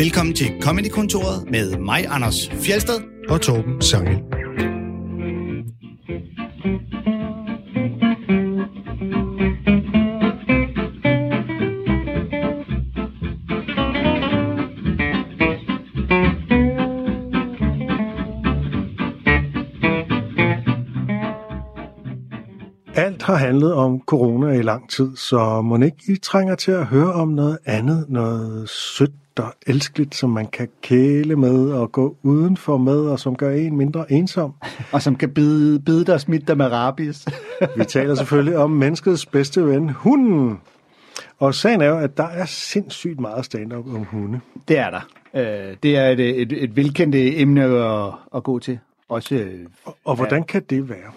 Velkommen til Comedy-kontoret med mig, Anders Fjelsted. og Torben Sangel. Alt har handlet om corona i lang tid, så må ikke I trænger til at høre om noget andet, noget sødt og elskeligt, som man kan kæle med og gå udenfor med, og som gør en mindre ensom. Og som kan bide, bide dig og smitte dig med rabies. Vi taler selvfølgelig om menneskets bedste ven, hunden. Og sagen er jo, at der er sindssygt meget stand-up om hunde. det er der. Øh, det er et, et, et velkendt emne at, at gå til. Også, øh, Og hvordan kan det være?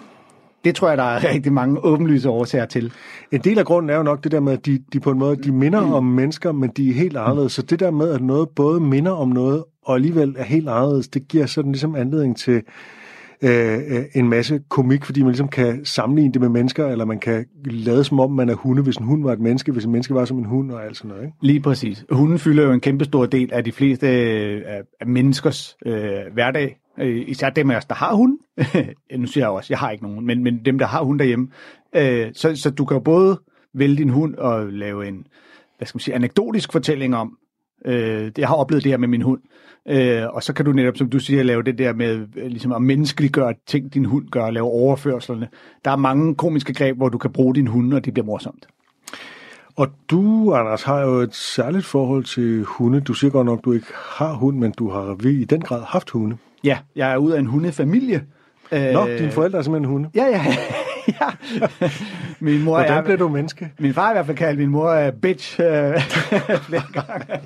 Det tror jeg, der er rigtig mange åbenlyse årsager til. En del af grunden er jo nok det der med, at de, de på en måde de minder om mennesker, men de er helt anderledes. Så det der med, at noget både minder om noget, og alligevel er helt anderledes, det giver sådan ligesom anledning til øh, øh, en masse komik, fordi man ligesom kan sammenligne det med mennesker, eller man kan lade som om, man er hunde, hvis en hund var et menneske, hvis en menneske var som en hund, og alt sådan noget. Ikke? Lige præcis. Hunden fylder jo en kæmpe stor del af de fleste øh, af menneskers øh, hverdag. Øh, især dem af os, der har hund. nu siger jeg også, jeg har ikke nogen, men, men dem, der har hund derhjemme. Øh, så, så du kan jo både vælge din hund og lave en, hvad skal man sige, anekdotisk fortælling om, øh, jeg har oplevet det her med min hund. Øh, og så kan du netop, som du siger, lave det der med øh, ligesom at menneskeliggøre ting, din hund gør, lave overførslerne. Der er mange komiske greb, hvor du kan bruge din hund, og det bliver morsomt. Og du, Anders, har jo et særligt forhold til hunde. Du siger godt nok, du ikke har hund, men du har vi i den grad haft hunde. Ja, jeg er ud af en hundefamilie. Øh, Nå, dine forældre er simpelthen hunde. Ja, ja. ja. Min mor Hvordan er, blev du menneske? Min far i hvert fald kaldt min mor uh, bitch uh, flere gange.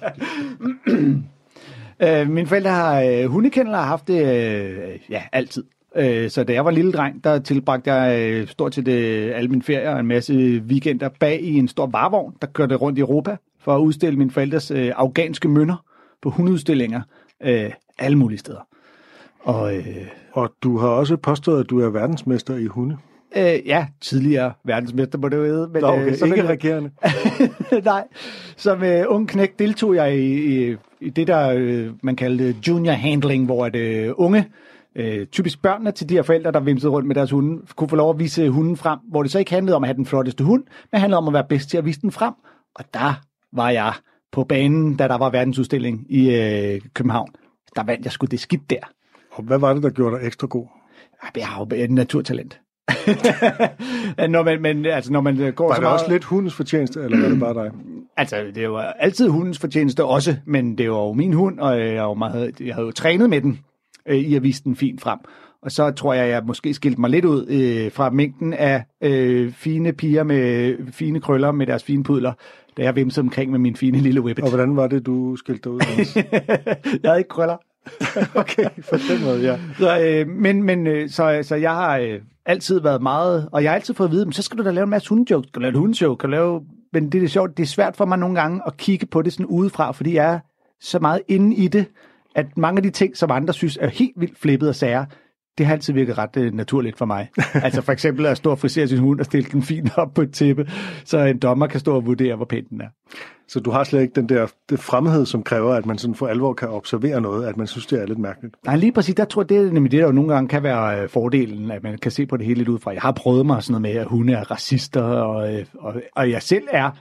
uh, mine forældre har uh, hundekendler har haft det uh, ja, altid. Uh, så da jeg var lille dreng, der tilbragte jeg uh, stort set uh, alle mine ferier og en masse weekender bag i en stor varevogn, der kørte rundt i Europa for at udstille mine forældres uh, afghanske mønner på hundeudstillinger uh, alle mulige steder. Og uh, Og du har også påstået, at du er verdensmester i hunde. Øh, ja, tidligere verdensmester må det jo vide. Men, Nå, okay. øh, som ikke en- regerende. Nej, som øh, ung knæk deltog jeg i, i, i det, der øh, man kaldte junior handling, hvor at, øh, unge, øh, typisk børnene til de her forældre, der vimsede rundt med deres hunde, kunne få lov at vise hunden frem, hvor det så ikke handlede om at have den flotteste hund, men handlede om at være bedst til at vise den frem. Og der var jeg på banen, da der var verdensudstilling i øh, København. Der vandt jeg sgu det skidt der. Og hvad var det, der gjorde dig ekstra god? Jeg har jo et naturtalent. når man, men, altså, når man går Var så det meget... også lidt hundens fortjeneste, eller var det bare dig? Altså, det var altid hundens fortjeneste også, men det var jo min hund, og jeg, var meget, jeg havde jo trænet med den øh, i at vise den fint frem. Og så tror jeg, jeg måske skilte mig lidt ud øh, fra mængden af øh, fine piger med fine krøller med deres fine pudler, da jeg vimsede omkring med min fine lille whippet. Og hvordan var det, du skilte dig ud? Jeg havde ikke krøller. okay, for den måde, ja. Så, øh, men men øh, så, så jeg har øh, altid været meget, og jeg har altid fået at vide, men så skal du da lave en masse hundejokes, skal du lave et hundeshow, kan du lave, men det er sjovt, det er svært for mig nogle gange at kigge på det sådan udefra, fordi jeg er så meget inde i det, at mange af de ting, som andre synes er helt vildt flippet og sager, det har altid virket ret øh, naturligt for mig. altså for eksempel at stå og frisere sin hund og stille den fint op på et tæppe, så en dommer kan stå og vurdere, hvor pæn den er. Så du har slet ikke den der det fremmedhed, som kræver, at man sådan for alvor kan observere noget, at man synes, det er lidt mærkeligt. Nej, lige præcis. Der tror jeg, det er nemlig det, der jo nogle gange kan være øh, fordelen, at man kan se på det hele lidt ud fra. Jeg har prøvet mig sådan noget med, at hunde er racister, og, øh, og, og jeg selv er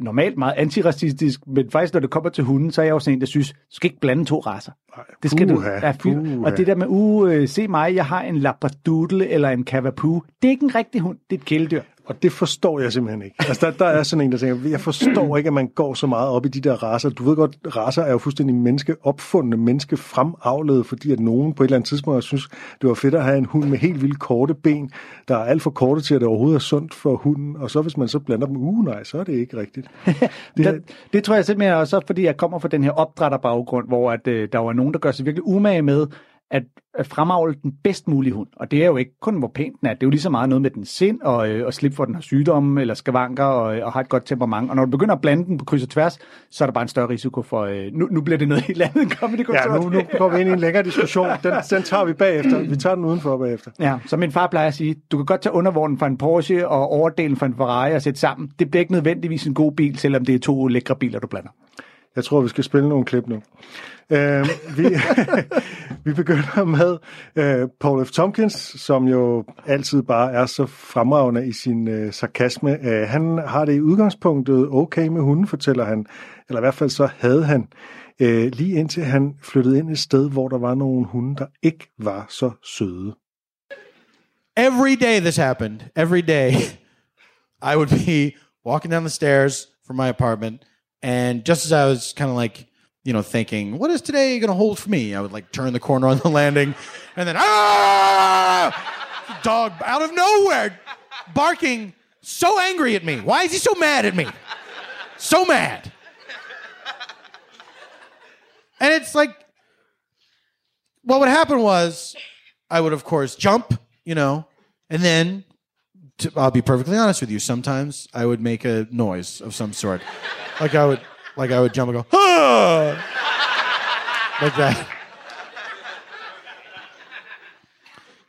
normalt meget antiracistisk, men faktisk når det kommer til hunden, så er jeg jo sådan en, der synes, du skal ikke blande to raser. Nej, Det skal puha, du. Ja, fy, puha. og det der med, uh, øh, se mig, jeg har en labradoodle eller en cavapoo. Det er ikke en rigtig hund, det er et kæledyr. Og det forstår jeg simpelthen ikke. Altså, der, der er sådan en, der tænker, jeg forstår ikke, at man går så meget op i de der raser. Du ved godt, raser er jo fuldstændig menneskeopfundne, menneskefremavlede, fordi at nogen på et eller andet tidspunkt synes, det var fedt at have en hund med helt vildt korte ben, der er alt for korte til, at det overhovedet er sundt for hunden. Og så hvis man så blander dem, uh nej, så er det ikke rigtigt. Det, Det, det tror jeg simpelthen også, fordi jeg kommer fra den her opdrætterbaggrund, hvor at, øh, der var nogen, der gør sig virkelig umage med at, at fremavle den bedst mulige hund. Og det er jo ikke kun, hvor pænt den er. Det er jo lige så meget noget med den sind, og, øh, og slippe for, at den har sygdomme eller skavanker, og, øh, og har et godt temperament. Og når du begynder at blande den på kryds og tværs, så er der bare en større risiko for... Øh, nu, nu bliver det noget helt andet comedy ja, nu, nu går vi ind i en længere diskussion. Den, den tager vi bagefter. Vi tager den udenfor bagefter. Ja, så min far plejer at sige, du kan godt tage undervognen fra en Porsche og overdelen fra en Ferrari og sætte sammen. Det bliver ikke nødvendigvis en god bil, selvom det er to lækre biler, du blander. Jeg tror, vi skal spille nogle klip nu. Øh, vi, vi begynder med øh, Paul F. Tompkins, som jo altid bare er så fremragende i sin øh, sarkasme. Øh, han har det i udgangspunktet okay med hunden, fortæller han. Eller i hvert fald så havde han. Øh, lige indtil han flyttede ind et sted, hvor der var nogle hunde, der ikke var så søde. every day this happened, every day, I would be walking down the stairs from my apartment, and just as I was kind of like, you know, thinking, what is today going to hold for me? I would like turn the corner on the landing, and then, ah! Dog out of nowhere, barking, so angry at me. Why is he so mad at me? So mad. And it's like, what would happen was I would, of course, jump, you know, and then to, I'll be perfectly honest with you. Sometimes I would make a noise of some sort, like I would, like I would jump and go, ah! like that.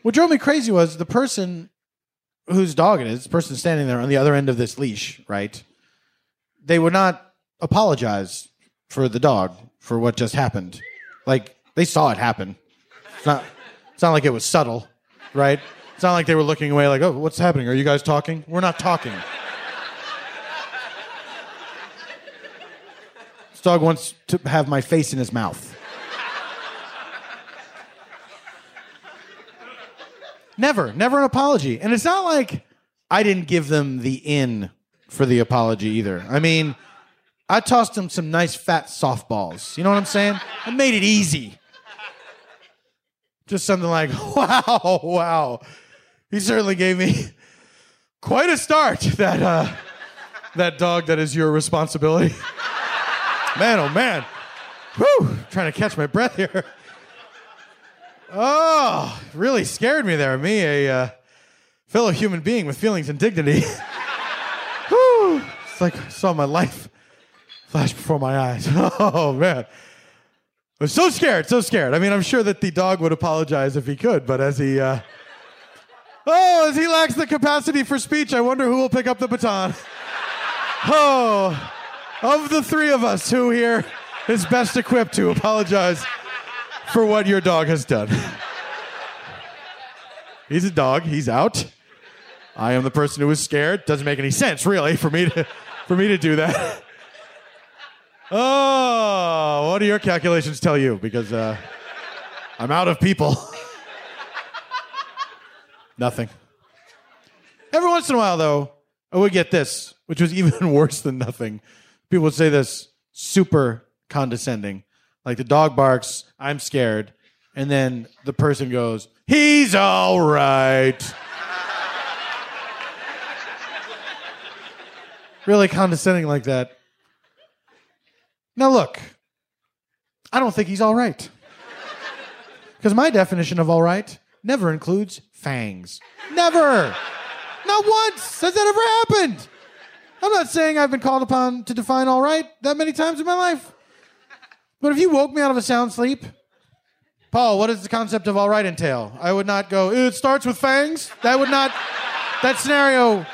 What drove me crazy was the person whose dog it is, the person standing there on the other end of this leash, right? They would not apologize for the dog for what just happened. Like they saw it happen. It's not. It's not like it was subtle, right? It's not like they were looking away, like, "Oh, what's happening? Are you guys talking?" We're not talking. this dog wants to have my face in his mouth. Never, never an apology. And it's not like I didn't give them the in for the apology either. I mean, I tossed them some nice fat softballs. You know what I'm saying? I made it easy. Just something like, wow, wow. He certainly gave me quite a start, that, uh, that dog that is your responsibility. man, oh man. Whew, trying to catch my breath here. Oh, really scared me there. Me, a uh, fellow human being with feelings and dignity. Whew, it's like I saw my life flash before my eyes. Oh, man. Was so scared, so scared. I mean, I'm sure that the dog would apologize if he could, but as he, uh, oh, as he lacks the capacity for speech, I wonder who will pick up the baton. Oh, of the three of us, who here is best equipped to apologize for what your dog has done? He's a dog. He's out. I am the person who is scared. Doesn't make any sense, really, for me to for me to do that. Oh, what do your calculations tell you? Because uh, I'm out of people. Nothing. Every once in a while, though, I would get this, which was even worse than nothing. People would say this super condescending. Like the dog barks, I'm scared. And then the person goes, He's all right. really condescending like that. Now, look, I don't think he's all right. Because my definition of all right never includes fangs. Never. Not once has that ever happened. I'm not saying I've been called upon to define all right that many times in my life. But if you woke me out of a sound sleep, Paul, what does the concept of all right entail? I would not go, it starts with fangs. That would not, that scenario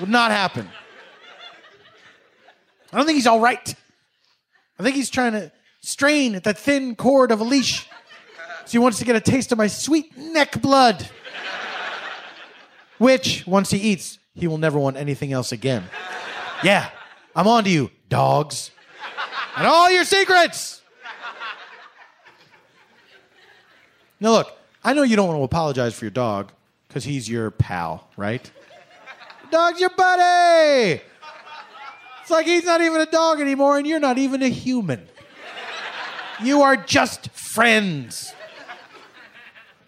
would not happen. I don't think he's all right. I think he's trying to strain at that thin cord of a leash. So he wants to get a taste of my sweet neck blood. Which, once he eats, he will never want anything else again. Yeah, I'm on to you, dogs. And all your secrets. Now, look, I know you don't want to apologize for your dog because he's your pal, right? Dog's your buddy. It's like he's not even a dog anymore, and you're not even a human. You are just friends.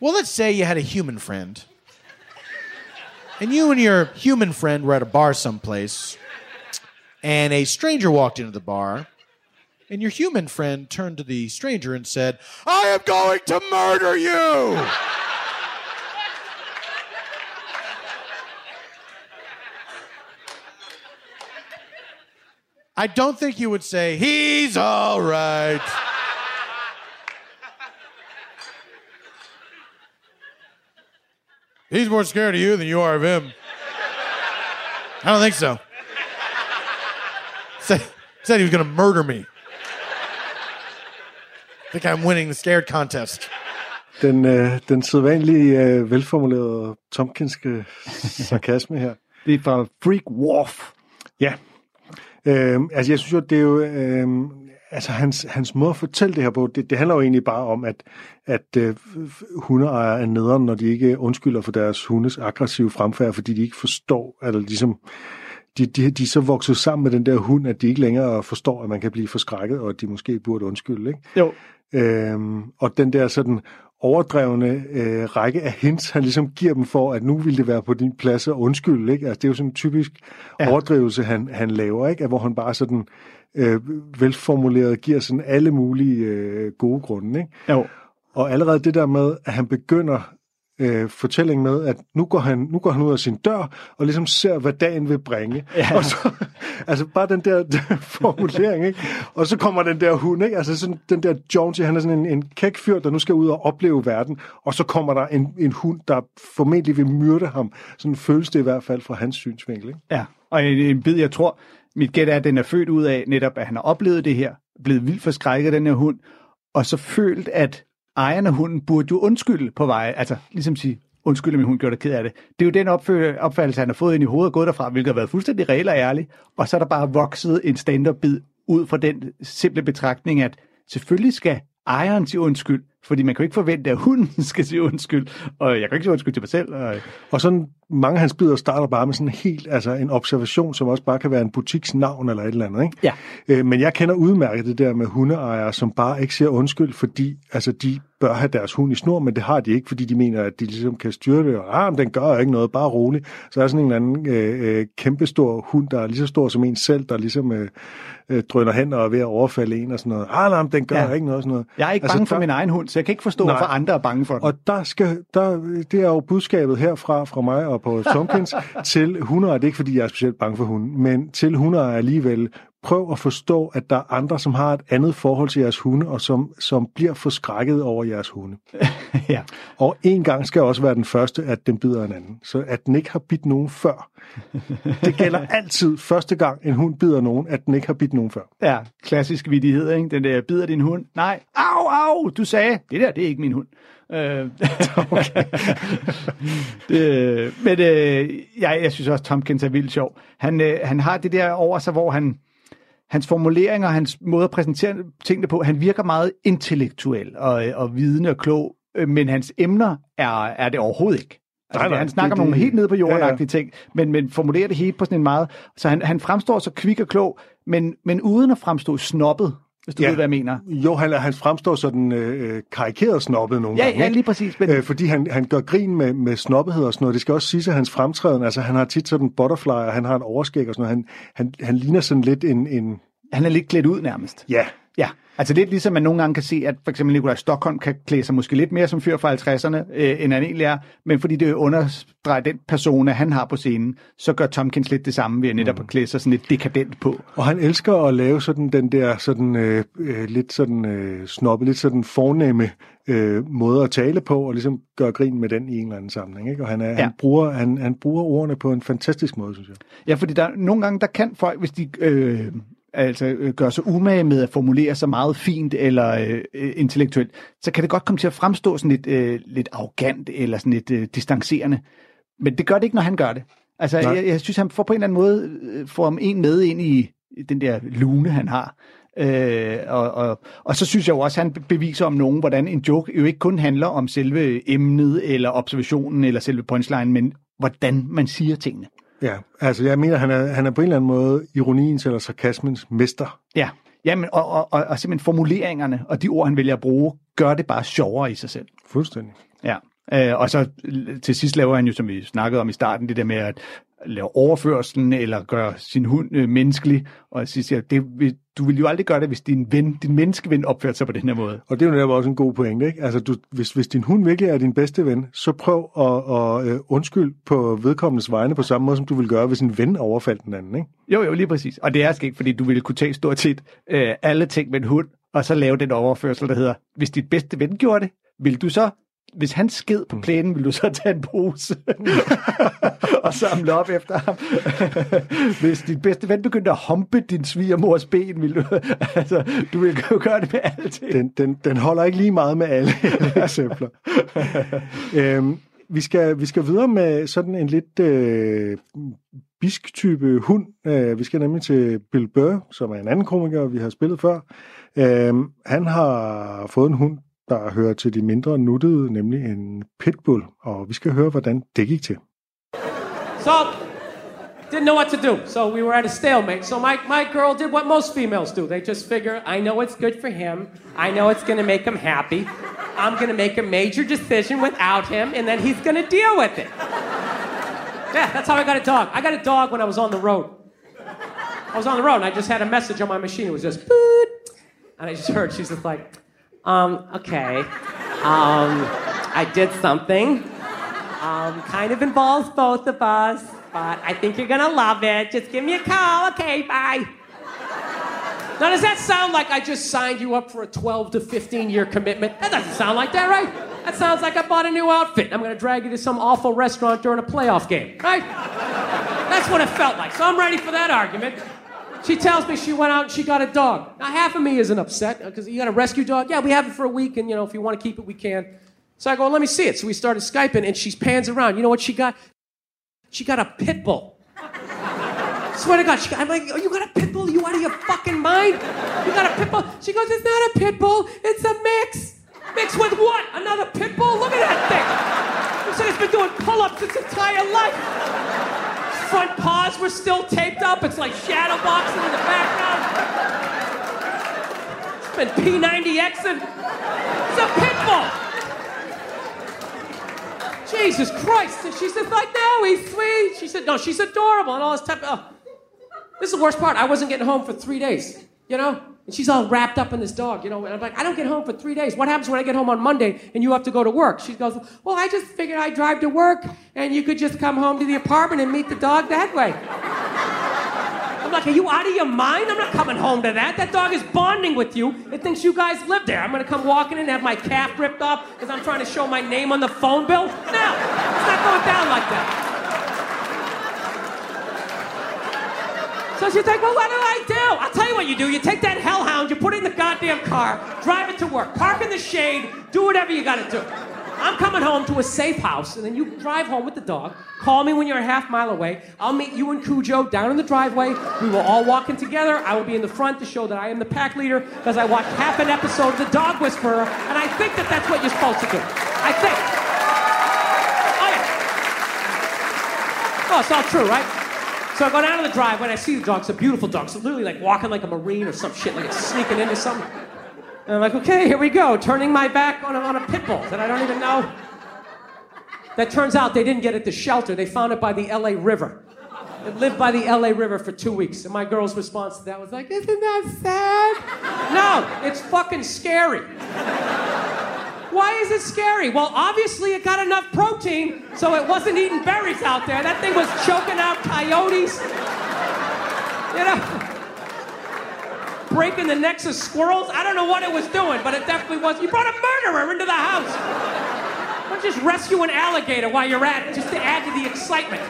Well, let's say you had a human friend, and you and your human friend were at a bar someplace, and a stranger walked into the bar, and your human friend turned to the stranger and said, I am going to murder you! I don't think you would say, he's all right. He's more scared of you than you are of him. I don't think so. Say, said he was going to murder me. I think I'm winning the scared contest. Den, øh, den sædvanlige, øh, velformulerede Tompkinske sarkasme her. Det er fra Freak Wharf. Ja. Øh, altså, jeg synes jo, det er jo... Øh, altså, hans, hans måde at fortælle det her på, det, det handler jo egentlig bare om, at, at øh, hundeejere er nederen, når de ikke undskylder for deres hundes aggressive fremfærd, fordi de ikke forstår, eller ligesom... De, de, de er så vokset sammen med den der hund, at de ikke længere forstår, at man kan blive forskrækket, og at de måske burde undskylde. Ikke? Jo. Øhm, og den der sådan overdrevne øh, række af hints, han ligesom giver dem for, at nu vil det være på din plads og undskylde. Ikke? Altså, det er jo sådan en typisk ja. overdrivelse, han, han laver, ikke? At hvor han bare sådan øh, velformuleret giver sådan alle mulige øh, gode grunde. Ikke? Jo. Og allerede det der med, at han begynder øh, fortællingen med, at nu går, han, nu går han ud af sin dør, og ligesom ser, hvad dagen vil bringe. Ja. Og så, altså bare den der, formulering, ikke? Og så kommer den der hund, ikke? Altså sådan, den der Jonesy, han er sådan en, en kæk fyr, der nu skal ud og opleve verden, og så kommer der en, en hund, der formentlig vil myrde ham. Sådan føles det i hvert fald fra hans synsvinkel, ikke? Ja, og en, en bid, jeg tror, mit gæt er, at den er født ud af netop, at han har oplevet det her, blevet vildt forskrækket af den her hund, og så følt, at ejeren af hunden burde jo undskylde på vej, altså ligesom sige, undskyld, min hund gjorde dig ked af det. Det er jo den opfø- opfattelse, han har fået ind i hovedet og gået derfra, hvilket har været fuldstændig reelt og ærligt, og så er der bare vokset en stand-up-bid ud fra den simple betragtning, at selvfølgelig skal ejeren sige undskyld, fordi man kan jo ikke forvente, at hunden skal sige undskyld, og jeg kan ikke sige undskyld til mig selv. Og, Og sådan mange af hans bidder starter bare med sådan helt, altså en observation, som også bare kan være en butiksnavn eller et eller andet, ikke? Ja. Øh, men jeg kender udmærket det der med hundeejere, som bare ikke siger undskyld, fordi altså, de bør have deres hund i snor, men det har de ikke, fordi de mener, at de ligesom kan styre det, og ah, den gør ikke noget, bare rolig. Så er sådan en eller anden øh, øh, kæmpestor hund, der er lige så stor som en selv, der ligesom øh, øh, drøner hen og er ved at overfalde en og sådan noget. Ah, nej, den gør ja. ikke noget. Sådan noget. jeg er ikke altså, bange for der, min egen hund, så jeg kan ikke forstå, Nej. hvorfor andre er bange for den. Og der skal, der, det er jo budskabet herfra, fra mig og på Tompkins, til hundeejere. Det er ikke, fordi jeg er specielt bange for hunden, men til hundeejere alligevel. Prøv at forstå, at der er andre, som har et andet forhold til jeres hunde, og som, som bliver forskrækket over jeres hunde. ja. Og en gang skal også være den første, at den bider en anden. Så at den ikke har bidt nogen før. Det gælder altid første gang, en hund bider nogen, at den ikke har bidt nogen før. Ja, klassisk vidighed, ikke? Den der, bider din hund? Nej, au, au, du sagde, det der, det er ikke min hund. Øh, okay. det, men øh, jeg, jeg synes også, Tompkins er vildt sjov. Han, øh, han har det der over sig, hvor han, hans formuleringer, hans måde at præsentere tingene på, han virker meget intellektuel og, og vidende og klog, øh, men hans emner er, er det overhovedet ikke. Altså, Nej, nej, han snakker det- om nogle helt nede på jorden ja, ja. ting, men, men formulerer det hele på sådan en meget... Så han, han fremstår så kvik og klog, men, men uden at fremstå snobbet, hvis du Ja. ved, hvad jeg mener. Jo, han, han fremstår sådan øh, karikeret snobbet nogle Ja, gange. ja, lige præcis. Men, Øh, fordi han, han gør grin med, med snobbethed og sådan noget. Det skal også sige, at hans fremtræden, altså han har tit sådan en butterfly, og han har en overskæg og sådan noget. Han, han, han ligner sådan lidt en, en han er lidt klædt ud nærmest. ja, Ja, altså lidt ligesom man nogle gange kan se, at for eksempel Nikolaj Stockholm kan klæde sig måske lidt mere som fyr fra 50'erne, øh, end han egentlig er, men fordi det understreger den persona, han har på scenen, så gør Tompkins lidt det samme ved at netop at klæde sig sådan lidt dekadent på. og han elsker at lave sådan den der sådan øh, øh, lidt sådan øh, snobbet, lidt sådan fornemme øh, måde at tale på, og ligesom gøre grin med den i en eller anden sammenhæng. Ikke? Og han, er. Ja. han, bruger, han, han bruger ordene på en fantastisk måde, synes jeg. Ja, fordi der, nogle gange, der kan folk, hvis de øh, altså, øh, gør sig umage med at formulere sig meget fint eller øh, øh, intellektuelt, så kan det godt komme til at fremstå sådan lidt, øh, lidt arrogant eller sådan lidt øh, distancerende. Men det gør det ikke, når han gør det. Altså, Nej. jeg, jeg synes, han får på en eller anden måde øh, får ham en med ind i den der lune, han har. Øh, og, og, og så synes jeg jo også, at han beviser om nogen, hvordan en joke jo ikke kun handler om selve emnet, eller observationen, eller selve punchline, men hvordan man siger tingene. Ja, altså jeg mener, han er, han er på en eller anden måde ironiens eller sarkasmens mester. Ja, Jamen, og, og, og, og simpelthen formuleringerne og de ord, han vælger at bruge, gør det bare sjovere i sig selv. Fuldstændig. Ja. Øh, og så til sidst laver han jo, som vi snakkede om i starten, det der med at lave overførselen eller gøre sin hund øh, menneskelig. Og sidst siger, det, vil- du vil jo aldrig gøre det, hvis din ven, din menneskeven opførte sig på den her måde. Og det er jo netop også en god pointe, ikke? Altså, du, hvis, hvis din hund virkelig er din bedste ven, så prøv at, at øh, undskylde på vedkommendes vegne på samme måde, som du vil gøre, hvis en ven overfaldt den anden, ikke? Jo, jo, lige præcis. Og det er skægt, fordi du ville kunne tage stort set øh, alle ting med en hund, og så lave den overførsel, der hedder, hvis dit bedste ven gjorde det, vil du så hvis han sked på plænen, vil du så tage en pose og samle op efter ham? hvis din bedste ven begyndte at humpe din svigermors ben, vil du, altså, du vil jo gøre det med alt. Den, den, den holder ikke lige meget med alle eksempler. øhm, vi, skal, vi skal videre med sådan en lidt øh, bisk type hund. Øh, vi skal nemlig til Bill Burr, som er en anden komiker, vi har spillet før. Øh, han har fået en hund, der hører til de mindre nuttede, nemlig en pitbull, og vi skal høre, hvordan det gik til. So, didn't know what to do. So we were at a stalemate. So my, my girl did what most females do. They just figure, I know it's good for him. I know it's going to make him happy. I'm going to make a major decision without him, and then he's going to deal with it. Yeah, that's how I got a dog. I got a dog when I was on the road. I was on the road, and I just had a message on my machine. It was just. And I just heard, she's just like, um, okay. Um, I did something. Um, kind of involves both of us, but I think you're gonna love it. Just give me a call. Okay, bye. Now, does that sound like I just signed you up for a 12 to 15 year commitment? That doesn't sound like that, right? That sounds like I bought a new outfit. I'm gonna drag you to some awful restaurant during a playoff game, right? That's what it felt like. So I'm ready for that argument. She tells me she went out and she got a dog. Now, half of me isn't upset uh, because you got a rescue dog. Yeah, we have it for a week, and you know, if you want to keep it, we can. So I go, let me see it. So we started Skyping, and she pans around. You know what she got? She got a pit bull. Swear to God, she I'm like, oh, you got a pit bull? You out of your fucking mind? You got a pit bull? She goes, it's not a pit bull, it's a mix. Mix with what? Another pit bull? Look at that thing. This it's been doing pull-ups its entire life. Front paws were still taped up. It's like shadow boxing in the background. It's been P90Xing. It's a pit bull. Jesus Christ. And she said, like, no, he's sweet. She said, no, she's adorable and all this type of. Oh. This is the worst part. I wasn't getting home for three days, you know? And she's all wrapped up in this dog, you know? And I'm like, I don't get home for three days. What happens when I get home on Monday and you have to go to work? She goes, Well, I just figured I'd drive to work and you could just come home to the apartment and meet the dog that way. I'm like, Are you out of your mind? I'm not coming home to that. That dog is bonding with you. It thinks you guys live there. I'm going to come walking in and have my calf ripped off because I'm trying to show my name on the phone bill? No, it's not going down like that. So she's like, well, what do I do? I'll tell you what you do. You take that hellhound, you put it in the goddamn car, drive it to work, park in the shade, do whatever you gotta do. I'm coming home to a safe house, and then you drive home with the dog. Call me when you're a half mile away. I'll meet you and Cujo down in the driveway. We will all walk in together. I will be in the front to show that I am the pack leader because I watched half an episode of The Dog Whisperer, and I think that that's what you're supposed to do. I think. Oh, yeah. Oh, it's all true, right? So I go down to the driveway and I see the dog. It's a beautiful dog. So literally like walking like a marine or some shit, like it's sneaking into something. And I'm like, okay, here we go. Turning my back on a, on a pit bull that I don't even know. That turns out they didn't get it to shelter. They found it by the LA River. It lived by the LA River for two weeks. And my girl's response to that was like, isn't that sad? No, it's fucking scary. Why is it scary? Well, obviously it got enough protein, so it wasn't eating berries out there. That thing was choking out coyotes. You know, breaking the necks of squirrels. I don't know what it was doing, but it definitely was. You brought a murderer into the house. Don't just rescue an alligator while you're at it, just to add to the excitement.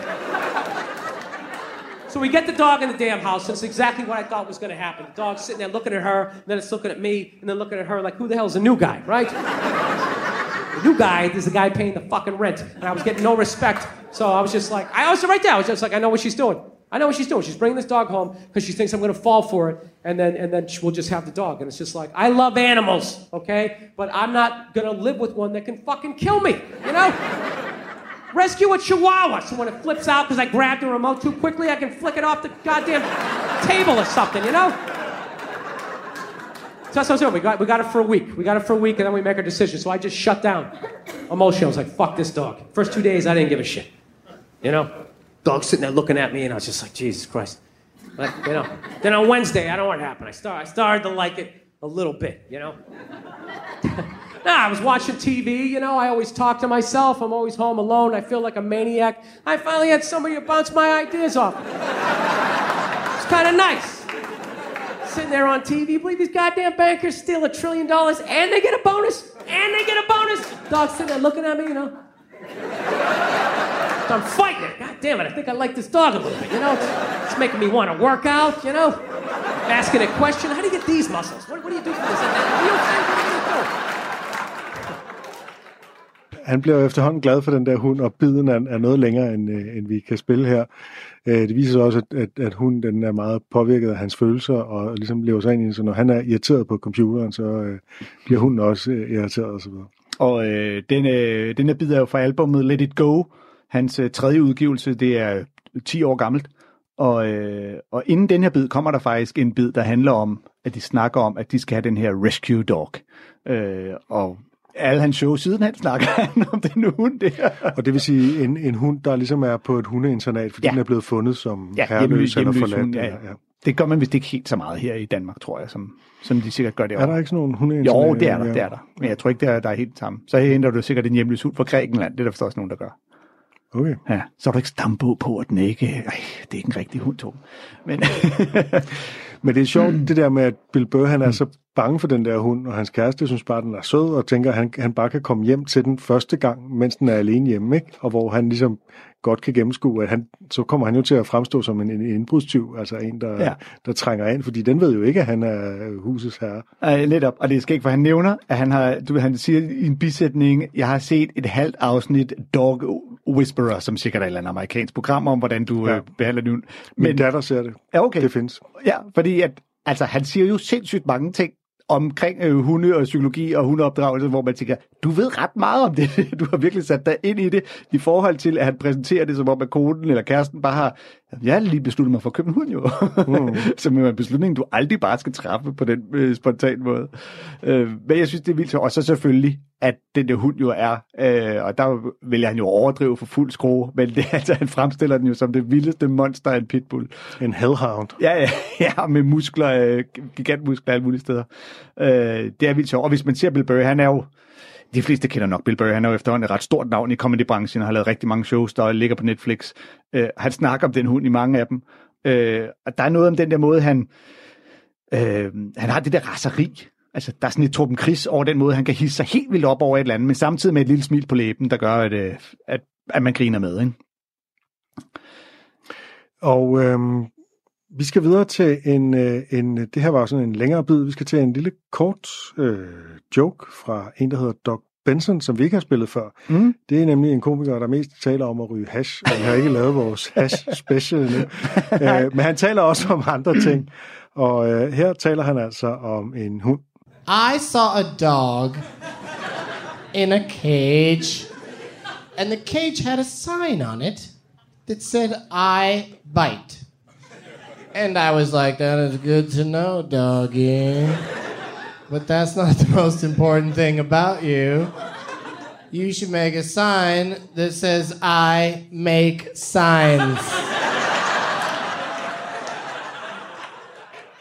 So we get the dog in the damn house, That's exactly what I thought was going to happen. The dog's sitting there looking at her, and then it's looking at me, and then looking at her like, who the hell's the new guy, right? the new guy is the guy paying the fucking rent, and I was getting no respect. So I was just like, I was right there. I was just like, I know what she's doing. I know what she's doing. She's bringing this dog home because she thinks I'm going to fall for it, and then and then we'll just have the dog. And it's just like, I love animals, okay, but I'm not going to live with one that can fucking kill me, you know. Rescue a chihuahua. So when it flips out because I grabbed the remote too quickly, I can flick it off the goddamn table or something, you know? So that's what I was doing. We got, we got it for a week. We got it for a week, and then we make our decision. So I just shut down emotionally. I was like, fuck this dog. First two days, I didn't give a shit. You know? Dog sitting there looking at me, and I was just like, Jesus Christ. But, you know. Then on Wednesday, I don't know what happened. I, start, I started to like it a little bit, you know? Nah, I was watching TV, you know, I always talk to myself. I'm always home alone. I feel like a maniac. I finally had somebody to bounce my ideas off. It's kind of nice. sitting there on TV. Believe these goddamn bankers steal a trillion dollars and they get a bonus? And they get a bonus? Dog's sitting there looking at me, you know. I'm fighting it. God damn it, I think I like this dog a little bit, you know? It's, it's making me want to work out, you know? Asking a question, how do you get these muscles? What, what do you do for this? Han bliver jo efterhånden glad for den der hund, og biden er, er noget længere, end, øh, end vi kan spille her. Øh, det viser sig også, at, at, at hunden den er meget påvirket af hans følelser, og ligesom lever sig ind i. Så når han er irriteret på computeren, så øh, bliver hunden også øh, irriteret osv. Og øh, den, øh, den her bid er jo fra albumet Let It Go. Hans øh, tredje udgivelse, det er øh, 10 år gammelt. Og, øh, og inden den her bid kommer der faktisk en bid, der handler om, at de snakker om, at de skal have den her rescue dog. Øh, og alle hans shows siden han snakker han om den hund der. Og det vil sige en, en hund, der ligesom er på et hundeinternat, fordi Ja. ja. den er blevet fundet som Ja, ja, herreløs hjemløs- eller forladt. hund, ja, eller- ja. Det gør man vist ikke helt så meget her i Danmark, tror jeg, som, som de sikkert gør det Er der ikke sådan nogle hundeinternat? Jo, det er der, Ja. det er der. Men jeg tror ikke, det er, der er helt sammen. Så henter du sikkert en hjemløs hund fra Grækenland. Det er der forstås også nogen, der gør. Okay. Ja, så er du ikke stambog på, at den ikke... Ej, det er ikke en rigtig hund, Torben. Men Men det er sjovt, Mm. det der med, at Bill Burr, han er så bange for den der hund, og hans kæreste synes bare, den er sød, og tænker, at han, han bare kan komme hjem til den første gang, mens den er alene hjemme, ikke? Og hvor han ligesom godt kan gennemskue, at han, så kommer han jo til at fremstå som en, en indbrudstyv, altså en, der, Ja. der trænger ind, fordi den ved jo ikke, at han er husets herre. øh, lidt op, og det er skægt, for han nævner, at han har... Du, han siger i en bisætning, jeg har set et halvt afsnit Dog Whisperer, som sikkert er et eller andet amerikansk program om, hvordan du ja. Øh, behandler din hund. Min Men, datter ser det. ja, okay. Det findes. Ja, fordi at, altså, han siger jo sindssygt mange ting omkring øh, hunde og psykologi og hundeopdragelse, hvor man tænker, du ved ret meget om det. Du har virkelig sat dig ind i det, i forhold til, at han præsenterer det, som om at konen eller kæresten bare har, jeg har lige besluttet mig for at købe en hund jo. Mm. som er en beslutning, du aldrig bare skal træffe på den øh, spontan måde. Øh, men jeg synes, det er vildt. Og så selvfølgelig, at den der hund jo er, øh, og der vil han jo overdrive for fuld skrue, men det, altså, han fremstiller den jo som det vildeste monster af en pitbull. En hellhound. Ja, ja, ja, med muskler, øh, gigantmuskler alle mulige steder. Øh, det er vildt sjovt. Og hvis man ser Bill Burr, han er jo, de fleste kender nok Bill Burr, han er jo efterhånden et ret stort navn i comedybranchen, og har lavet rigtig mange shows, der ligger på Netflix. Øh, han snakker om den hund i mange af dem. Øh, og der er noget om den der måde, han, øh, han har det der raseri. Altså, der er sådan et Torben Chris over den måde, han kan hisse sig helt vildt op over et eller andet, men samtidig med et lille smil på læben, der gør, at, øh, at, at man griner med, ikke? Og øh, vi skal videre til en, øh, en, det her var sådan en længere bid, vi skal til en lille kort øh, joke fra en, der hedder Doc Benson, som vi ikke har spillet før. Mm. Det er nemlig en komiker, der mest taler om at ryge hash, og vi har ikke lavet vores hash special endnu. øh, men han taler også om andre ting, og øh, her taler han altså om en hund. I saw a dog in a cage, and the cage had a sign on it that said, I bite. And I was like, that is good to know, doggy. But that's not the most important thing about you. You should make a sign that says, I make signs.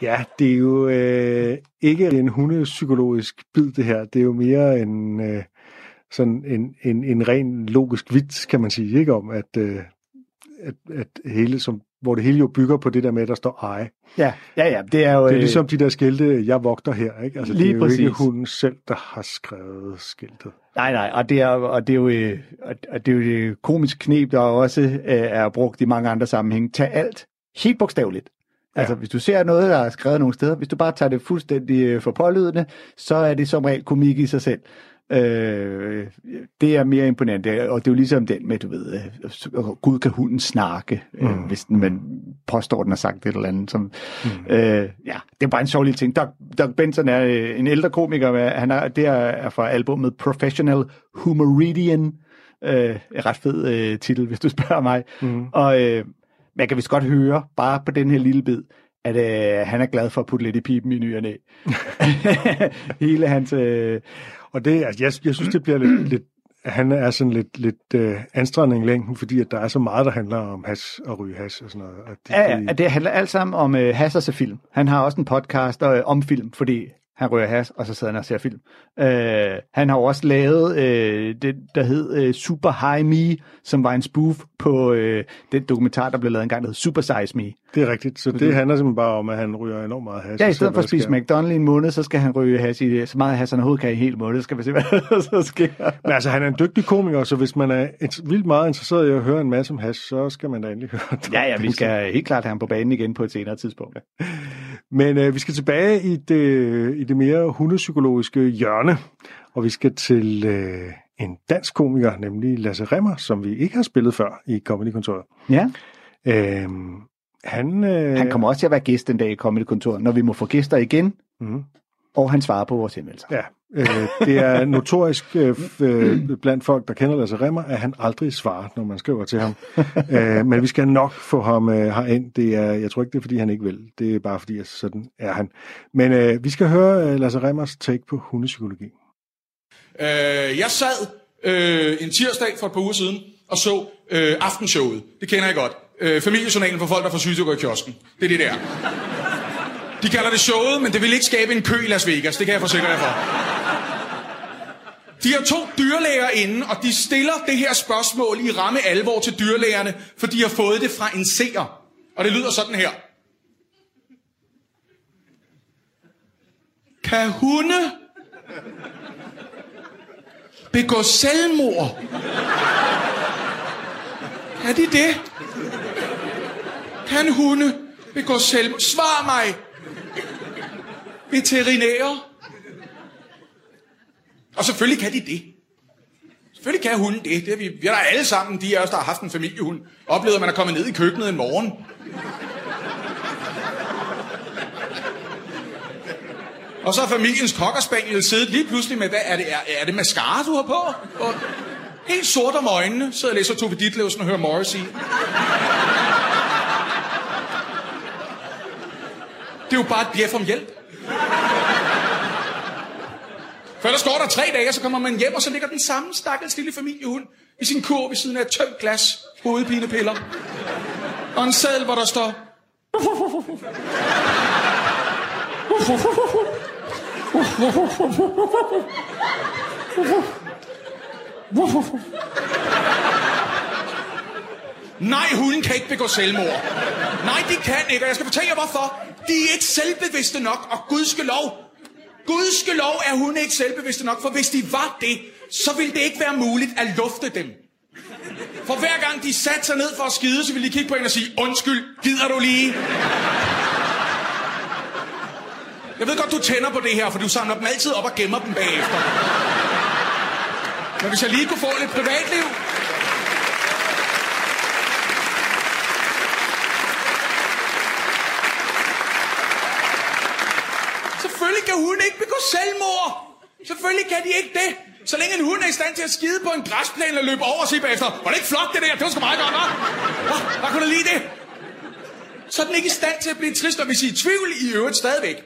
Ja, det er jo øh, ikke en hundepsykologisk bid, det her. Det er jo mere en, øh, sådan en, en, en ren logisk vits, kan man sige, ikke om, at, øh, at, at hele, som, hvor det hele jo bygger på det der med, at der står ej. Ja, ja, ja, det er jo... Det er øh, ligesom de der skilte, jeg vogter her, ikke? Altså, Lige det er jo ikke præcis. hunden selv, der har skrevet skiltet. Nej, nej, og det er, og det er jo, øh, og- det er jo det komiske knep, der også øh, er brugt i mange andre sammenhænge. Tag alt helt bogstaveligt. Ja. Altså, hvis du ser noget, der er skrevet nogle steder, hvis du bare tager det fuldstændig øh, for pålydende, så er det som regel komik i sig selv. Øh, det er mere imponerende, og det er jo ligesom den med, du ved, øh, Gud kan hunden snakke, mm. øh, hvis den, man påstår, den har sagt et eller andet. Som, mm. øh, ja, det er bare en sjov lille ting. Doug, Doug Benson er øh, en ældre komiker, han er, det er, fra albumet Professional Humoridian. Øh, ret fed øh, titel, hvis du spørger mig. Mm. Og øh, man kan vist godt høre, bare på den her lille bid, at øh, han er glad for at putte lidt i pipen i ny og næ. Hele hans... Øh, Og det, altså, jeg, jeg synes, det bliver lidt, lidt han er sådan lidt, lidt øh, anstrengende i længden, fordi at der er så meget, der handler om has og ryge has og sådan noget. Og det, Ja, ja, det handler alt sammen om øh, Hassers film. Han har også en podcast øh, om film, fordi Han rører has, og så sidder han og ser film. Øh, han har også lavet øh, det, der hed øh, Super High Me, som var en spoof på øh, den dokumentar, der blev lavet engang, der hed Super Size Me. Det er rigtigt. Så det handler simpelthen bare om, at han ryger enormt meget hash. Ja, i stedet for at spise McDonald's i en måned, så skal han ryge has i så meget has, han overhovedet kan i en hel måned. Så skal vi se, hvad der så sker. Men altså, han er en dygtig komiker, så hvis man er et, vildt meget interesseret i at høre en masse om hash, så skal man da endelig høre det. Ja, ja, vi skal helt klart have ham på banen igen på et senere tidspunkt. Men øh, vi skal tilbage i det, i det mere hundepsykologiske hjørne, og vi skal til øh, en dansk komiker, nemlig Lasse Remmer, som vi ikke har spillet før i Comedy-kontoret. Ja. Øh, han, øh, Han kommer også til at være gæst den dag i Comedy Kontor, når vi må få gæster igen, Mhm. og han svarer på vores henvendelser. Ja, øh, det er notorisk øh, øh, blandt folk, der kender Lasse Remmer, at han aldrig svarer, når man skriver til ham. øh, men vi skal nok få ham øh, herind. Det er, jeg tror ikke, det er, fordi han ikke vil. Det er bare fordi, at sådan er han. Men øh, vi skal høre øh, Lasse Remmers take på hundepsykologi. Øh, jeg sad øh, en tirsdag for et par uger siden og så øh, aftenshowet. Det kender jeg godt. Øh, familiejournalen for folk, der får syge til at gå i kiosken. Det er det der. De kalder det showet, men det vil ikke skabe en kø i Las Vegas. Det kan jeg forsikre jer for. De har to dyrlæger inde, og de stiller det her spørgsmål i ramme alvor til dyrlægerne, for de har fået det fra en seer. Og det lyder sådan her. Kan hunde begå selvmord? Kan de det? Kan hunde begå selvmord? Svar mig! Veterinærer? Og selvfølgelig kan de det. Selvfølgelig kan hunden det. det er vi, vi er der alle sammen, de af os, der har haft en familiehund, oplevet, at man er kommet ned i køkkenet en morgen. Og så har familiens kokkerspaniel siddet lige pludselig med, hvad er det, er, er det mascara, du har på? Og helt sort om øjnene, sidder og læser Tove Ditlevsen og hører Morrissey. Det er jo bare et bjef om hjælp. For ellers går der tre dage, så kommer man hjem, og så ligger den samme stakkels lille familiehund i sin kur ved siden af et tømt glas hovedpinepiller. Og en sadel, hvor der står... Nej, hunden kan ikke begå selvmord. Nej, de kan ikke, og jeg skal fortælle jer hvorfor. De er ikke selvbevidste nok, og gudske lov, gudskelov er hun ikke selvbevidste nok, for hvis de var det, så ville det ikke være muligt at lufte dem. For hver gang de satte sig ned for at skide, så ville de kigge på en og sige, undskyld, gider du lige? Jeg ved godt, du tænder på det her, for du samler dem altid op og gemmer dem bagefter. Men hvis jeg lige kunne få lidt privatliv, Selvfølgelig kan hunde ikke begå selvmord. Selvfølgelig kan de ikke det. Så længe en hund er i stand til at skide på en græsplæne og løbe over og sige bagefter, var det ikke flot det der? Det var sgu meget godt, hva'? Hva? Hvad kunne du lide det? Så er den ikke i stand til at blive trist, og hvis I er i tvivl i øvrigt stadigvæk.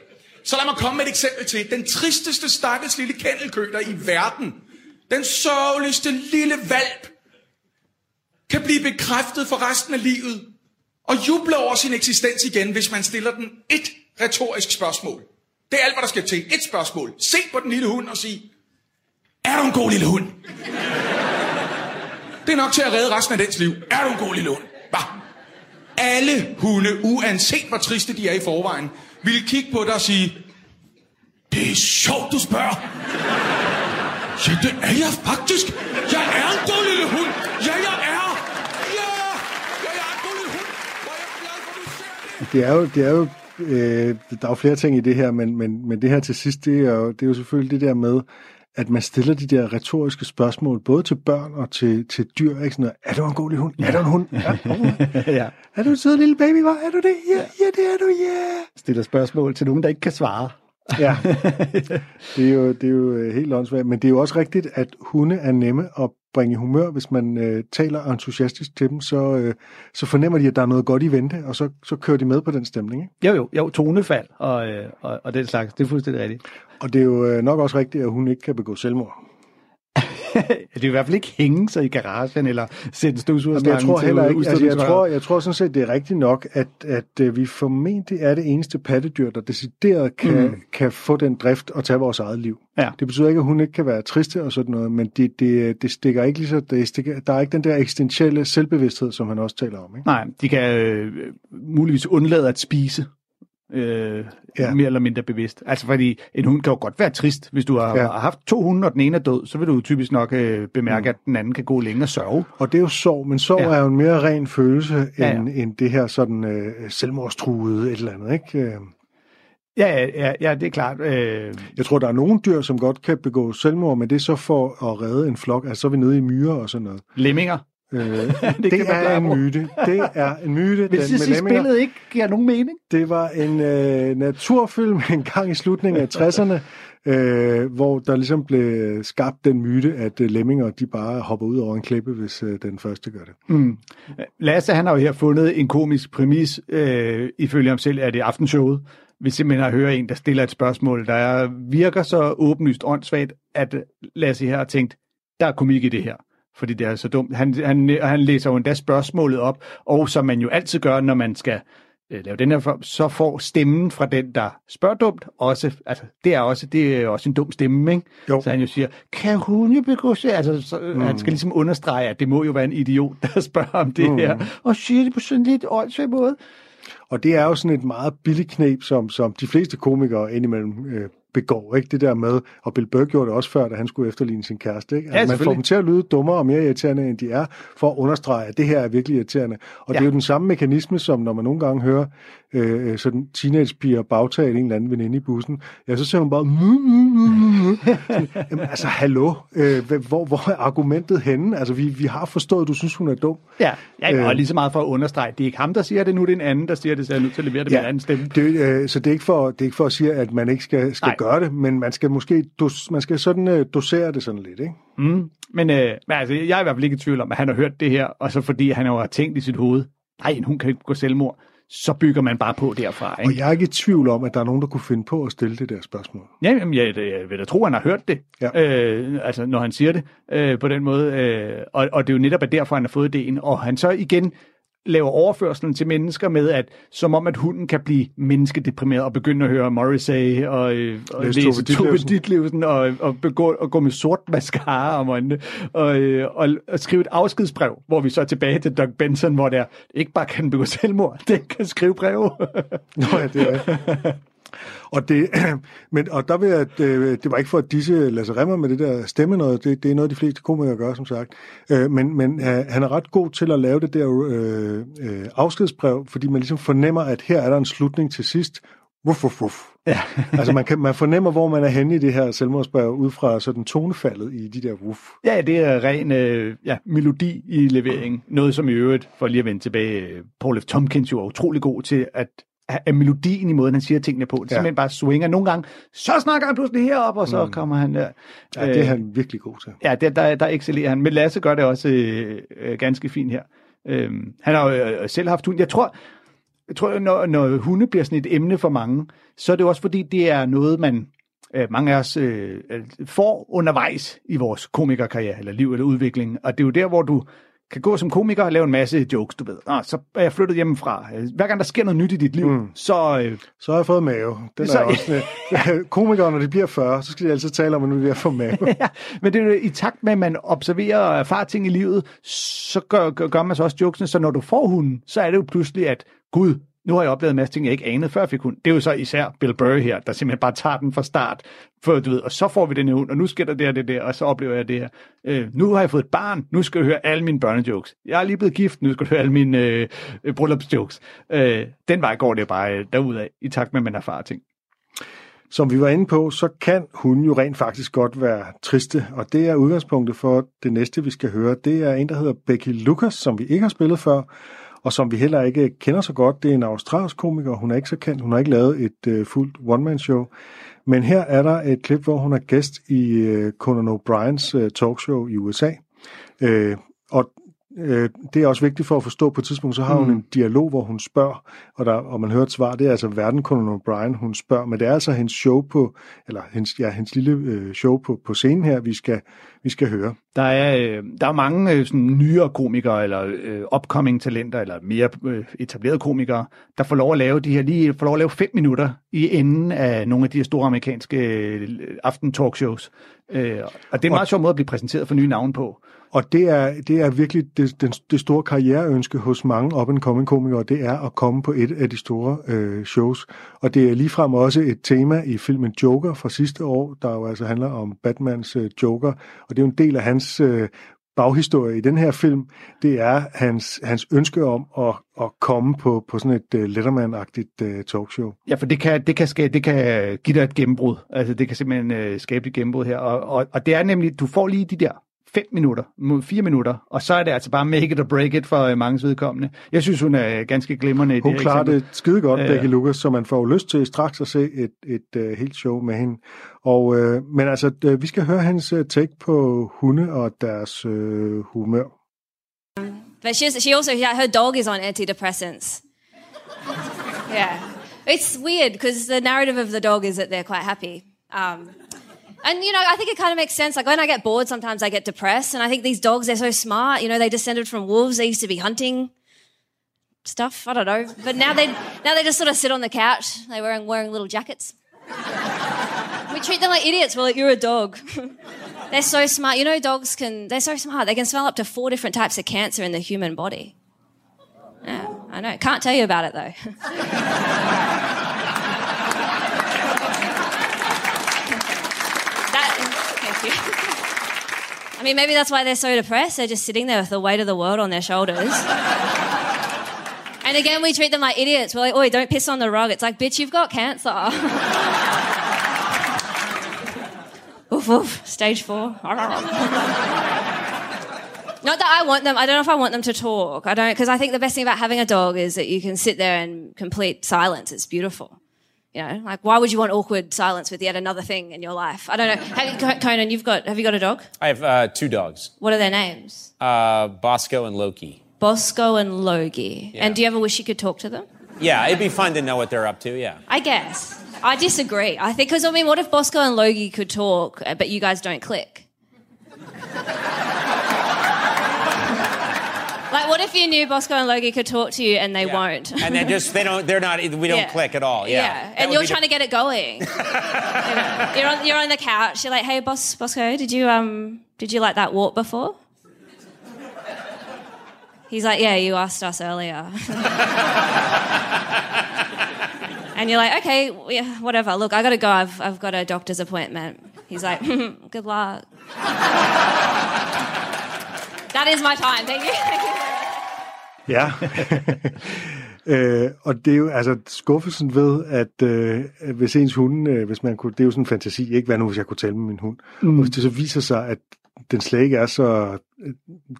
Så lad mig komme med et eksempel til. Den tristeste stakkels lille kennelkøter i verden. Den sørgeligste lille valp. Kan blive bekræftet for resten af livet. Og juble over sin eksistens igen, hvis man stiller den et retorisk spørgsmål. Det er alt, hvad der skal til. Et spørgsmål. Se på den lille hund og sig, er du en god lille hund? Det er nok til at redde resten af dens liv. Er du en god lille hund? Bah. Alle hunde, uanset hvor triste de er i forvejen, vil kigge på dig og sige, det er sjovt, du spørger. Ja, det er jeg faktisk. Jeg er en god lille hund. Ja, jeg er. Ja, ja jeg er en god lille hund. Hvor er jeg glad for, du ser det. Det er jo, det er jo øh, der er jo flere ting i det her, men, men, men det her til sidst, det er, jo, det er jo selvfølgelig det der med, at man stiller de der retoriske spørgsmål, både til børn og til, til dyr. Ikke? Sådan noget, er du en god lille hund? Ja. Er du en hund? Ja. Ja. Er du en sød lille baby? Var? Er du det? Ja, ja, det er du, ja. Yeah. Stiller spørgsmål til nogen, der ikke kan svare. Ja, det er, jo, det er jo øh, helt åndssvagt, men det er jo også rigtigt, at hunde er nemme at bringe humør. Hvis man øh, taler entusiastisk til dem, så, øh, så fornemmer de, at der er noget godt i vente, og så, så kører de med på den stemning. Ikke? Jo, jo, jo, tonefald og, øh, og, og den slags, det er fuldstændig rigtigt. Og det er jo øh, nok også rigtigt, at hun ikke kan begå selvmord. det er i hvert fald ikke hænge sig i garagen, eller sætte støvsugerslangen jeg tror heller ikke, altså jeg tror, jeg tror sådan set, det er rigtigt nok, at, at øh, vi formentlig er det eneste pattedyr, der decideret kan, mm. kan få den drift og tage vores eget liv. Ja. Det betyder ikke, at hun ikke kan være triste og sådan noget, men det, det, det stikker ikke lige så, det stikker, der er ikke den der eksistentielle selvbevidsthed, som han også taler om. Ikke? Nej, de kan øh, muligvis undlade at spise. Øh, Ja. mere eller mindre bevidst. Altså fordi en hund kan jo godt være trist. Hvis du har, Ja. har haft to hunde, og den ene er død, så vil du typisk nok øh, bemærke, mm. at den anden kan gå længe og sørge. Og det er jo sorg, men sorg ja. Er jo en mere ren følelse end, ja, Ja, end det her sådan øh, selvmordstruede et eller andet. Ikke? Øh, Ja, ja, ja, ja det er klart. Øh, Jeg tror, der er nogle dyr, som godt kan begå selvmord, men det er så for at redde en flok. Altså så er vi nede i myrer og sådan noget. lemminger. Øh, det, det er en myte. Det er en myte. Hvis den sige, spillet ikke giver nogen mening. Det var en øh, naturfilm en gang i slutningen af 60'erne, øh, hvor der ligesom blev skabt den myte, at øh, lemminger de bare hopper ud over en klippe, hvis øh, den første gør det. Mm. Lasse, han har jo her fundet en komisk præmis, øh, ifølge ham selv, er det aftenshowet. Vi simpelthen har hørt en, der stiller et spørgsmål, der er, virker så åbenlyst åndssvagt, at Lasse her har tænkt, der er komik i det her. Fordi det er så dumt. Han, han, han læser jo endda spørgsmålet op, og som man jo altid gør, når man skal øh, lave den her, for, så får stemmen fra den, der spørger dumt, også, altså, det er også, det er også en dum stemme, ikke? Jo. Så han jo siger, kan hun jo begå sig? Altså, så, mm. han skal ligesom understrege, at det må jo være en idiot, der spørger om det mm. her, og siger det på sådan lidt åndssvagt måde. Og det er jo sådan et meget billigt knep, som, som de fleste komikere indimellem øh, begår. Ikke? Det der med, og Bill Burr gjorde det også før, da han skulle efterligne sin kæreste. Ikke? Ja, Altså, man får dem til at lyde dummere og mere irriterende, end de er, for at understrege, at det her er virkelig irriterende. Og ja. det er Ja. jo den samme mekanisme, som når man nogle gange hører øh, sådan teenagepiger bagtale en eller anden veninde i bussen. Ja, så ser man bare... Sådan, Jamen, altså, hallo, øh, hvor, hvor er argumentet henne? Altså, vi, vi har forstået, at du synes, hun er dum. Ja, ja Øh. og lige så meget for at understrege, det er ikke ham, der siger det, nu er det en anden, der siger det, så jeg er nødt til at levere det med en anden stemme. Det, øh, så det er, ikke for, det er ikke for at sige, at man ikke skal, skal Nej. Gøre det, men man skal måske dos, man skal sådan øh, dosere det sådan lidt, ikke? Mm. Men, øh, men altså, jeg er i hvert fald ikke i tvivl om, at han har hørt det her, og så fordi han jo har tænkt i sit hoved, nej, en hund kan ikke gå selvmord, så bygger man bare på derfra. Og Ikke? jeg er ikke i tvivl om, at der er nogen, der kunne finde på at stille det der spørgsmål. Ja, jamen, jeg, jeg vil da tro, at han har hørt det, Ja. øh, altså, når han siger det øh, på den måde. Øh, og, og det er jo netop at derfor, han har fået ideen. Og han så igen laver overførselen til mennesker med, at som om, at hunden kan blive menneskedeprimeret og begynde at høre Morrissey og, øh, og Læse læse Tove Ditlevsen. Og, og, begå, og gå med sort mascara om øjnene og, øh, og, og skrive et afskedsbrev, hvor vi så er tilbage til Doug Benson, hvor der ikke bare kan begå selvmord, det kan skrive breve. Nå ja, det er. Og, det, men, og der vil jeg, det, det var ikke for at disse Lasse Remmer med det der stemme noget, det, det er noget, de fleste komikere gør, som sagt. Øh, men men øh, han er ret god til at lave det der øh, øh, afskedsbrev, fordi man ligesom fornemmer, at her er der en slutning til sidst. Wuff, wuff, wuff. Ja. altså man, kan, man fornemmer, hvor man er henne i det her selvmordsbrev, ud fra sådan tonefaldet i de der wuff. Ja, det er ren øh, ja, melodi i leveringen. Noget som i øvrigt, for lige at vende tilbage, øh, Paul F. Tompkins jo er utrolig god til at at melodien i måden, han siger tingene på, det Ja. simpelthen bare swinger. Nogle gange, så snakker han pludselig herop, og så mm. kommer han... Øh, Ja, det er han virkelig god til. Ja, der, der, der excellerer han. Men Lasse gør det også øh, øh, ganske fint her. Øhm, han har jo øh, selv haft hund. Jeg tror, jeg tror når, når hunde bliver sådan et emne for mange, så er det også fordi, det er noget, man øh, mange af os øh, øh, får undervejs i vores komikerkarriere, eller liv eller udvikling. Og det er jo der, hvor du kan gå som komiker og lave en masse jokes, du ved. Nå, så er jeg flyttet hjemmefra. Hver gang der sker noget nyt i dit liv, mm. så... Øh, Så har jeg fået mave. Den Så- er også, øh, komikere, når de bliver 40, så skal de altid tale om, at nu er at få mave. ja, men det er jo i takt med, at man observerer og erfarer ting i livet, så gør, gør, gør man så også jokesene. Så når du får hunden, så er det jo pludselig, at gud, nu har jeg oplevet en masse ting, jeg ikke anede, før jeg fik hund. Det er jo så især Bill Burr her, der simpelthen bare tager den fra start. For, du ved, og så får vi den her hund, og nu sker der det og det der, og så oplever jeg det her. Øh, nu har jeg fået et barn, nu skal du høre alle mine børnejokes. Jeg er lige blevet gift, nu skal du høre alle mine øh, bryllupsjokes. Øh, den vej går det bare øh, derudad, i takt med, at man erfarer ting. Som vi var inde på, så kan hun jo rent faktisk godt være triste, og det er udgangspunktet for det næste, vi skal høre. Det er en, der hedder Becky Lucas, som vi ikke har spillet før, og som vi heller ikke kender så godt. Det er en australsk komiker, hun er ikke så kendt, hun har ikke lavet et øh, fuldt one-man-show. Men her er der et klip, hvor hun er gæst i øh, Conan O'Briens øh, talkshow i USA. Øh, og øh, det er også vigtigt for at forstå på et tidspunkt, så har hun Mm. en dialog, hvor hun spørger, og, der, og man hører et svar, det er altså verden Conan O'Brien, hun spørger, men det er altså hendes show på, eller hendes, ja, hendes lille øh, show på, på scenen her, vi skal, vi skal høre. Der er, øh, der er mange øh, sådan, nyere komikere, eller øh, upcoming talenter, eller mere øh, etablerede komikere, der får lov at lave de her, lige får lov at lave fem minutter i enden af nogle af de her store amerikanske øh, aften talkshows. Øh, og det er en meget sjov måde at blive præsenteret for nye navne på. Og det er, det er virkelig det, den, det store karriereønske hos mange up-and-coming komikere, det er at komme på et af de store øh, shows. Og det er ligefrem også et tema i filmen Joker fra sidste år, der jo altså handler om Batmans øh, Joker. Og det er jo en del af hans øh, baghistorie i den her film. Det er hans, hans ønske om at, at komme på, på sådan et uh, Letterman-agtigt uh, talkshow. Ja, for det kan, det kan, det kan give dig et gennembrud. Altså, det kan simpelthen uh, skabe et gennembrud her. Og, og, og det er nemlig, du får lige de der fem minutter, mod fire minutter, og så er det altså bare make it or break it for øh, manges vedkommende. Jeg synes, hun er ganske glimrende i Hun det her klarer det skide godt, ja. Becky Lucas, så man får jo lyst til straks at se et, et uh, helt show med hende. Og, øh, men altså, øh, vi skal høre hendes øh, take på hunde og deres øh, humør. But she, she also, yeah, her dog is on antidepressants. yeah. It's weird because the narrative of the dog is that they're quite happy. Um, and, you know, I think it kind of makes sense. Like when I get bored, sometimes I get depressed. And I think these dogs, they're so smart. You know, they descended from wolves. They used to be hunting stuff. I don't know. But now they, now they just sort of sit on the couch. They're wearing, wearing little jackets. we treat them like idiots. We're like, you're a dog. They're so smart. You know, dogs can, they're so smart. They can smell up to four different types of cancer in the human body. Yeah, I know. Can't tell you about it though. that, thank you. I mean, maybe that's why they're so depressed. They're just sitting there with the weight of the world on their shoulders. and again, we treat them like idiots. We're like, oi, don't piss on the rug. It's like, bitch, you've got cancer. oof, oof, stage four. Not that I want them. I don't know if I want them to talk. I don't because I think the best thing about having a dog is that you can sit there in complete silence. It's beautiful. You know, like why would you want awkward silence with yet another thing in your life? I don't know. Have you, Conan, you've got have you got a dog? I have uh, two dogs, What are their names? uh, Bosco and Loki. Bosco and Logie. And do you ever wish you could talk to them? Yeah, it'd be fun to know what they're up to. Yeah. I guess. I disagree. I think because I mean, what if Bosco and Logie could talk, uh, but you guys don't click? What if you knew Bosco and Logie could talk to you and they Yeah. won't? And they're just they don't they're not we don't Yeah. click at all. Yeah. That And you're be the- trying to get it going. You know, you're on you're on the couch. You're like, hey, boss, Bosco, did you um did you like that walk before? He's like, yeah, you asked us earlier. and you're like, okay, yeah, whatever. Look, I gotta go. I've I've got a doctor's appointment. He's like, good luck. that is my time. Thank you. Thank you. Ja. øh, og det er jo altså skuffelsen ved, at øh, hvis ens hund, øh, hvis man kunne, det er jo sådan en fantasi, ikke hvad nu hvis jeg kunne tale med min hund. Mm. Og hvis det så viser sig, at den slet ikke er så,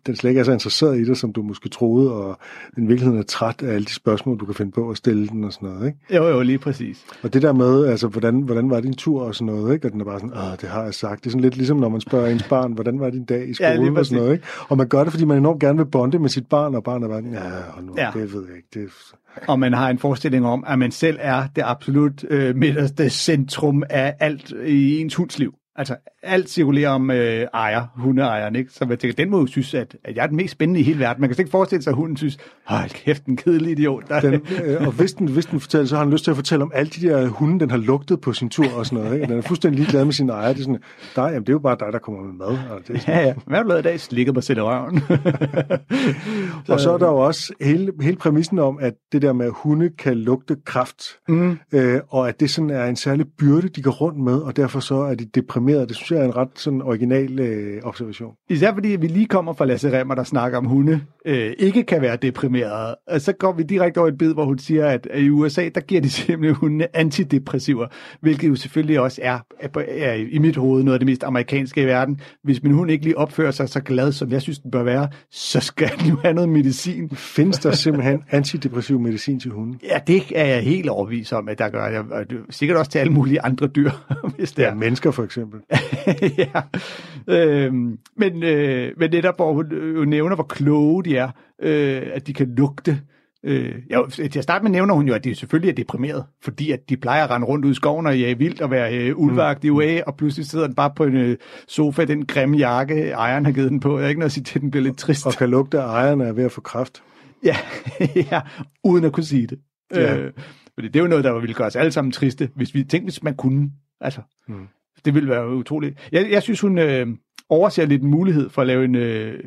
den slet ikke er så interesseret i dig, som du måske troede, og den i virkeligheden er træt af alle de spørgsmål, du kan finde på at stille den og sådan noget, ikke? Jo, jo, lige præcis. Og det der med, altså, hvordan, hvordan var din tur og sådan noget, ikke? Og den er bare sådan, åh, det har jeg sagt. Det er sådan lidt ligesom, når man spørger ens barn, hvordan var din dag i Ja, skolen og sådan noget, ikke? Og man gør det, fordi man enormt gerne vil bonde med sit barn, og barnet er bare, ja, nu, Ja. ja. det ved jeg ikke. Det. Og man har en forestilling om, at man selv er det absolut øh, midterste centrum af alt i ens hunds liv. Altså, alt cirkulerer om øh, ejer, hundeejeren, ikke? Så jeg tænker, den må jo synes, at, at jeg er den mest spændende i hele verden. Man kan slet ikke forestille sig, at hunden synes, hold kæft, en kedelig idiot. Der, Den, øh, og hvis den, hvis den fortæller, så har han lyst til at fortælle om alle de der hunde, den har lugtet på sin tur og sådan noget. Ikke? Den er fuldstændig ligeglad med sin ejer. Det er sådan, dig, jamen, det er jo bare dig, der kommer med mad. Og, det er sådan, Ja, ja. Hvad har du lavet i dag? Slikket mig selv i røven. og så er der jo også hele, hele præmissen om, at det der med, at hunde kan lugte kraft, mm. øh, og at det sådan er en særlig byrde, de går rundt med, og derfor så er de deprimerede. Det synes jeg er en ret sådan original øh, observation. Især fordi vi lige kommer fra Lasse Remmer, der snakker om hunde, øh, ikke kan være deprimerede. Og så går vi direkte over et bid, hvor hun siger, at i USA, der giver de simpelthen hundene antidepressiver, hvilket jo selvfølgelig også er, er, er i mit hoved noget af det mest amerikanske i verden. Hvis min hund ikke lige opfører sig så glad, som jeg synes, den bør være, så skal den jo have noget medicin. Findes der simpelthen antidepressiv medicin til hunde? Ja, det er jeg helt overbevist om, at der gør jeg. Og er sikkert også til alle mulige andre dyr, hvis det Ja, er. mennesker for eksempel. ja. Øhm, men, øh, men netop, hvor hun øh, nævner, hvor kloge de er, øh, at de kan lugte. Øh, ja, til at starte med nævner hun jo, at de selvfølgelig er deprimeret, fordi at de plejer at rende rundt ud i skoven og jage vildt og være øh, ulvagt i UA, og pludselig sidder den bare på en øh, sofa, den grimme jakke, ejeren har givet den på. Jeg har ikke noget at sige til, den bliver lidt trist. Og kan lugte, at ejerne er ved at få kraft. Ja, ja uden at kunne sige det. Ja. Øh, fordi det er jo noget, der ville gøre os alle sammen triste, hvis vi tænkte, hvis man kunne. Altså, Mm. Det ville være utroligt. Jeg, jeg synes, hun øh, overser lidt en mulighed for at lave en øh,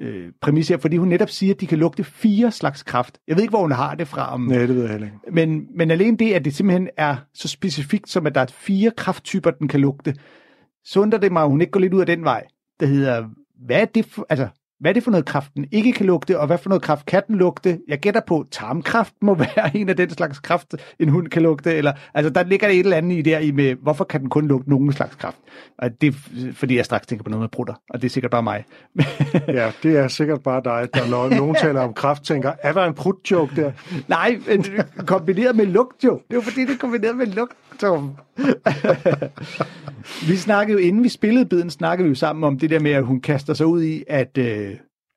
øh, præmis her, fordi hun netop siger, at de kan lugte fire slags kraft. Jeg ved ikke, hvor hun har det fra. Om, Nej, det ved jeg heller ikke. men, men alene det, at det simpelthen er så specifikt, som at der er fire krafttyper, den kan lugte, så undrer det mig, at hun ikke går lidt ud af den vej, der hedder, hvad er det for, altså, hvad er det for noget kraft, den ikke kan lugte, og hvad for noget kraft kan den lugte? Jeg gætter på, tarmkraft må være en af den slags kraft, en hund kan lugte, eller, altså der ligger et eller andet i der i med, hvorfor kan den kun lugte nogen slags kraft? Og det er, fordi jeg straks tænker på noget med prutter, og det er sikkert bare mig. Ja, det er sikkert bare dig, der når nogen taler om kraft, tænker, er der en prut-joke der? Nej, men er kombineret med lugt jo. Det er jo fordi, det er kombineret med lugt, Tom. vi snakkede jo, inden vi spillede biden, snakkede vi jo sammen om det der med, at hun kaster sig ud i at, øh,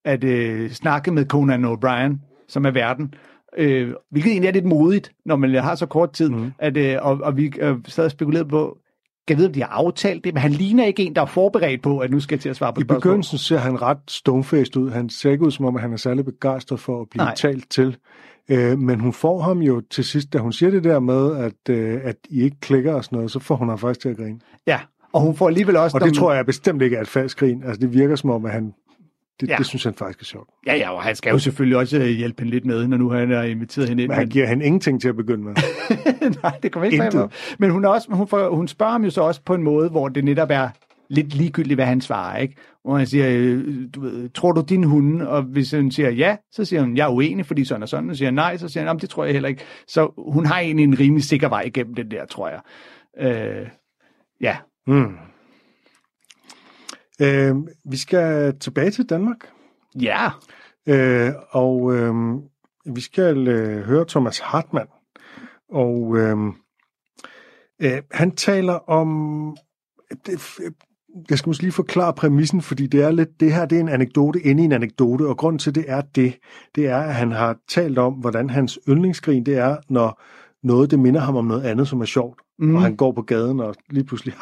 at øh, snakke med Conan O'Brien, som er verden. Øh, hvilket egentlig er lidt modigt, når man har så kort tid, mm. at, øh, og, og vi øh, sad og spekulerede på, kan jeg vide, om de har aftalt det, men han ligner ikke en, der er forberedt på, at nu skal jeg til at svare på I spørgsmål. begyndelsen ser han ret stonefaced ud. Han ser ikke ud, som om han er særlig begejstret for at blive. Nej. talt til. Øh, men hun får ham jo til sidst, da hun siger det der med, at, øh, at I ikke klikker og sådan noget, så får hun ham faktisk til at grine. Ja, og hun får alligevel også... Og det tror jeg bestemt ikke er et falsk grin. Altså det virker som om, at han... Det, Ja. det synes han faktisk er sjovt. Ja, ja, og han skal jo selvfølgelig også øh, hjælpe hende lidt med, når nu han er inviteret hende ind. Men han giver hende ingenting til at begynde med. Nej, det kommer ikke frem. Men hun, er også, hun, får, hun spørger ham jo så også på en måde, hvor det netop er lidt ligegyldigt, hvad han svarer, ikke? Hvor han siger, øh, du ved, tror du din hunde? Og hvis hun siger ja, så siger hun, jeg er uenig, fordi sådan og sådan. Og siger nej, så siger han, "Jamen, det tror jeg heller ikke. Så hun har egentlig en rimelig sikker vej igennem den der, tror jeg. Øh, ja, Mm. Øh, vi skal tilbage til Danmark. ja, Øh, og øh, vi skal øh, høre Thomas Hartmann. Og øh, øh, han taler om... Jeg skal måske lige forklare præmissen, fordi det er lidt, det her det er en anekdote inde i en anekdote, og grund til det er det, det er, at han har talt om, hvordan hans yndlingsgrin det er, når noget det minder ham om noget andet, som er sjovt. Mm. Og han går på gaden og lige pludselig,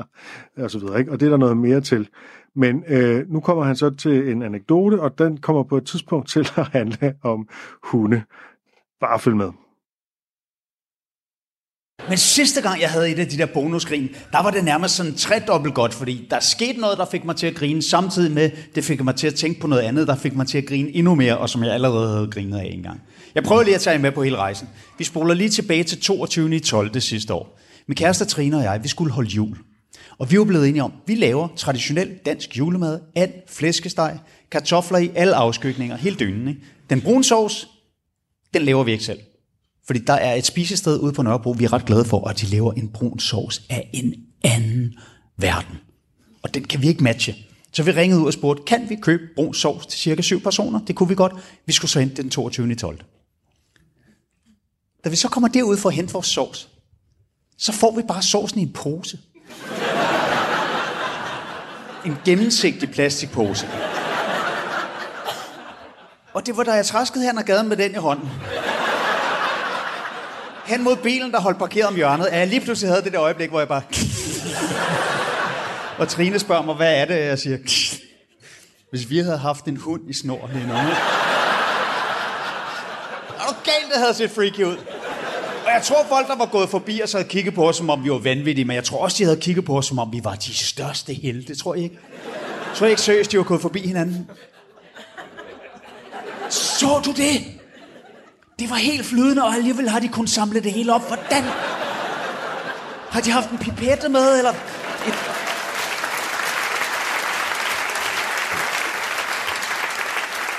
og så videre, ikke? Og det er der noget mere til. Men øh, nu kommer han så til en anekdote, og den kommer på et tidspunkt til at handle om hunde. Bare følg med. Men sidste gang, jeg havde et af de der bonusgrin, der var det nærmest sådan tredobbelt godt, fordi der skete noget, der fik mig til at grine, samtidig med, det fik mig til at tænke på noget andet, der fik mig til at grine endnu mere, og som jeg allerede havde grinet af en gang. Jeg prøver lige at tage jer med på hele rejsen. Vi spoler lige tilbage til 22. i 12. sidste år. Min kæreste Trine og jeg, vi skulle holde jul. Og vi var blevet enige om, at vi laver traditionel dansk julemad, and, flæskesteg, kartofler i alle afskygninger, helt dynen. Ikke? Den brune sovs, den laver vi ikke selv. Fordi der er et spisested ude på Nørrebro, vi er ret glade for, at de laver en brun sovs af en anden verden. Og den kan vi ikke matche. Så vi ringede ud og spurgte, kan vi købe brun sovs til cirka syv personer? Det kunne vi godt. Vi skulle så hente den 22. 12. Da vi så kommer derud for at hente vores sovs, så får vi bare sovsen i en pose. En gennemsigtig plastikpose. Og det var da jeg traskede hen ad gaden med den i hånden hen mod bilen, der holdt parkeret om hjørnet, at jeg lige pludselig havde det der øjeblik, hvor jeg bare... og Trine spørger mig, hvad er det, jeg siger? Hvis vi havde haft en hund i snor lige nu. Er du galt, det havde set freaky ud? Og jeg tror, folk, der var gået forbi os, havde kigget på os, som om vi var vanvittige, men jeg tror også, de havde kigget på os, som om vi var de største helte, tror jeg ikke? Tror jeg ikke seriøst, de var gået forbi hinanden? Så du det? Det var helt flydende, og alligevel har de kun samlet det hele op. Hvordan? Har de haft en pipette med, eller... Et...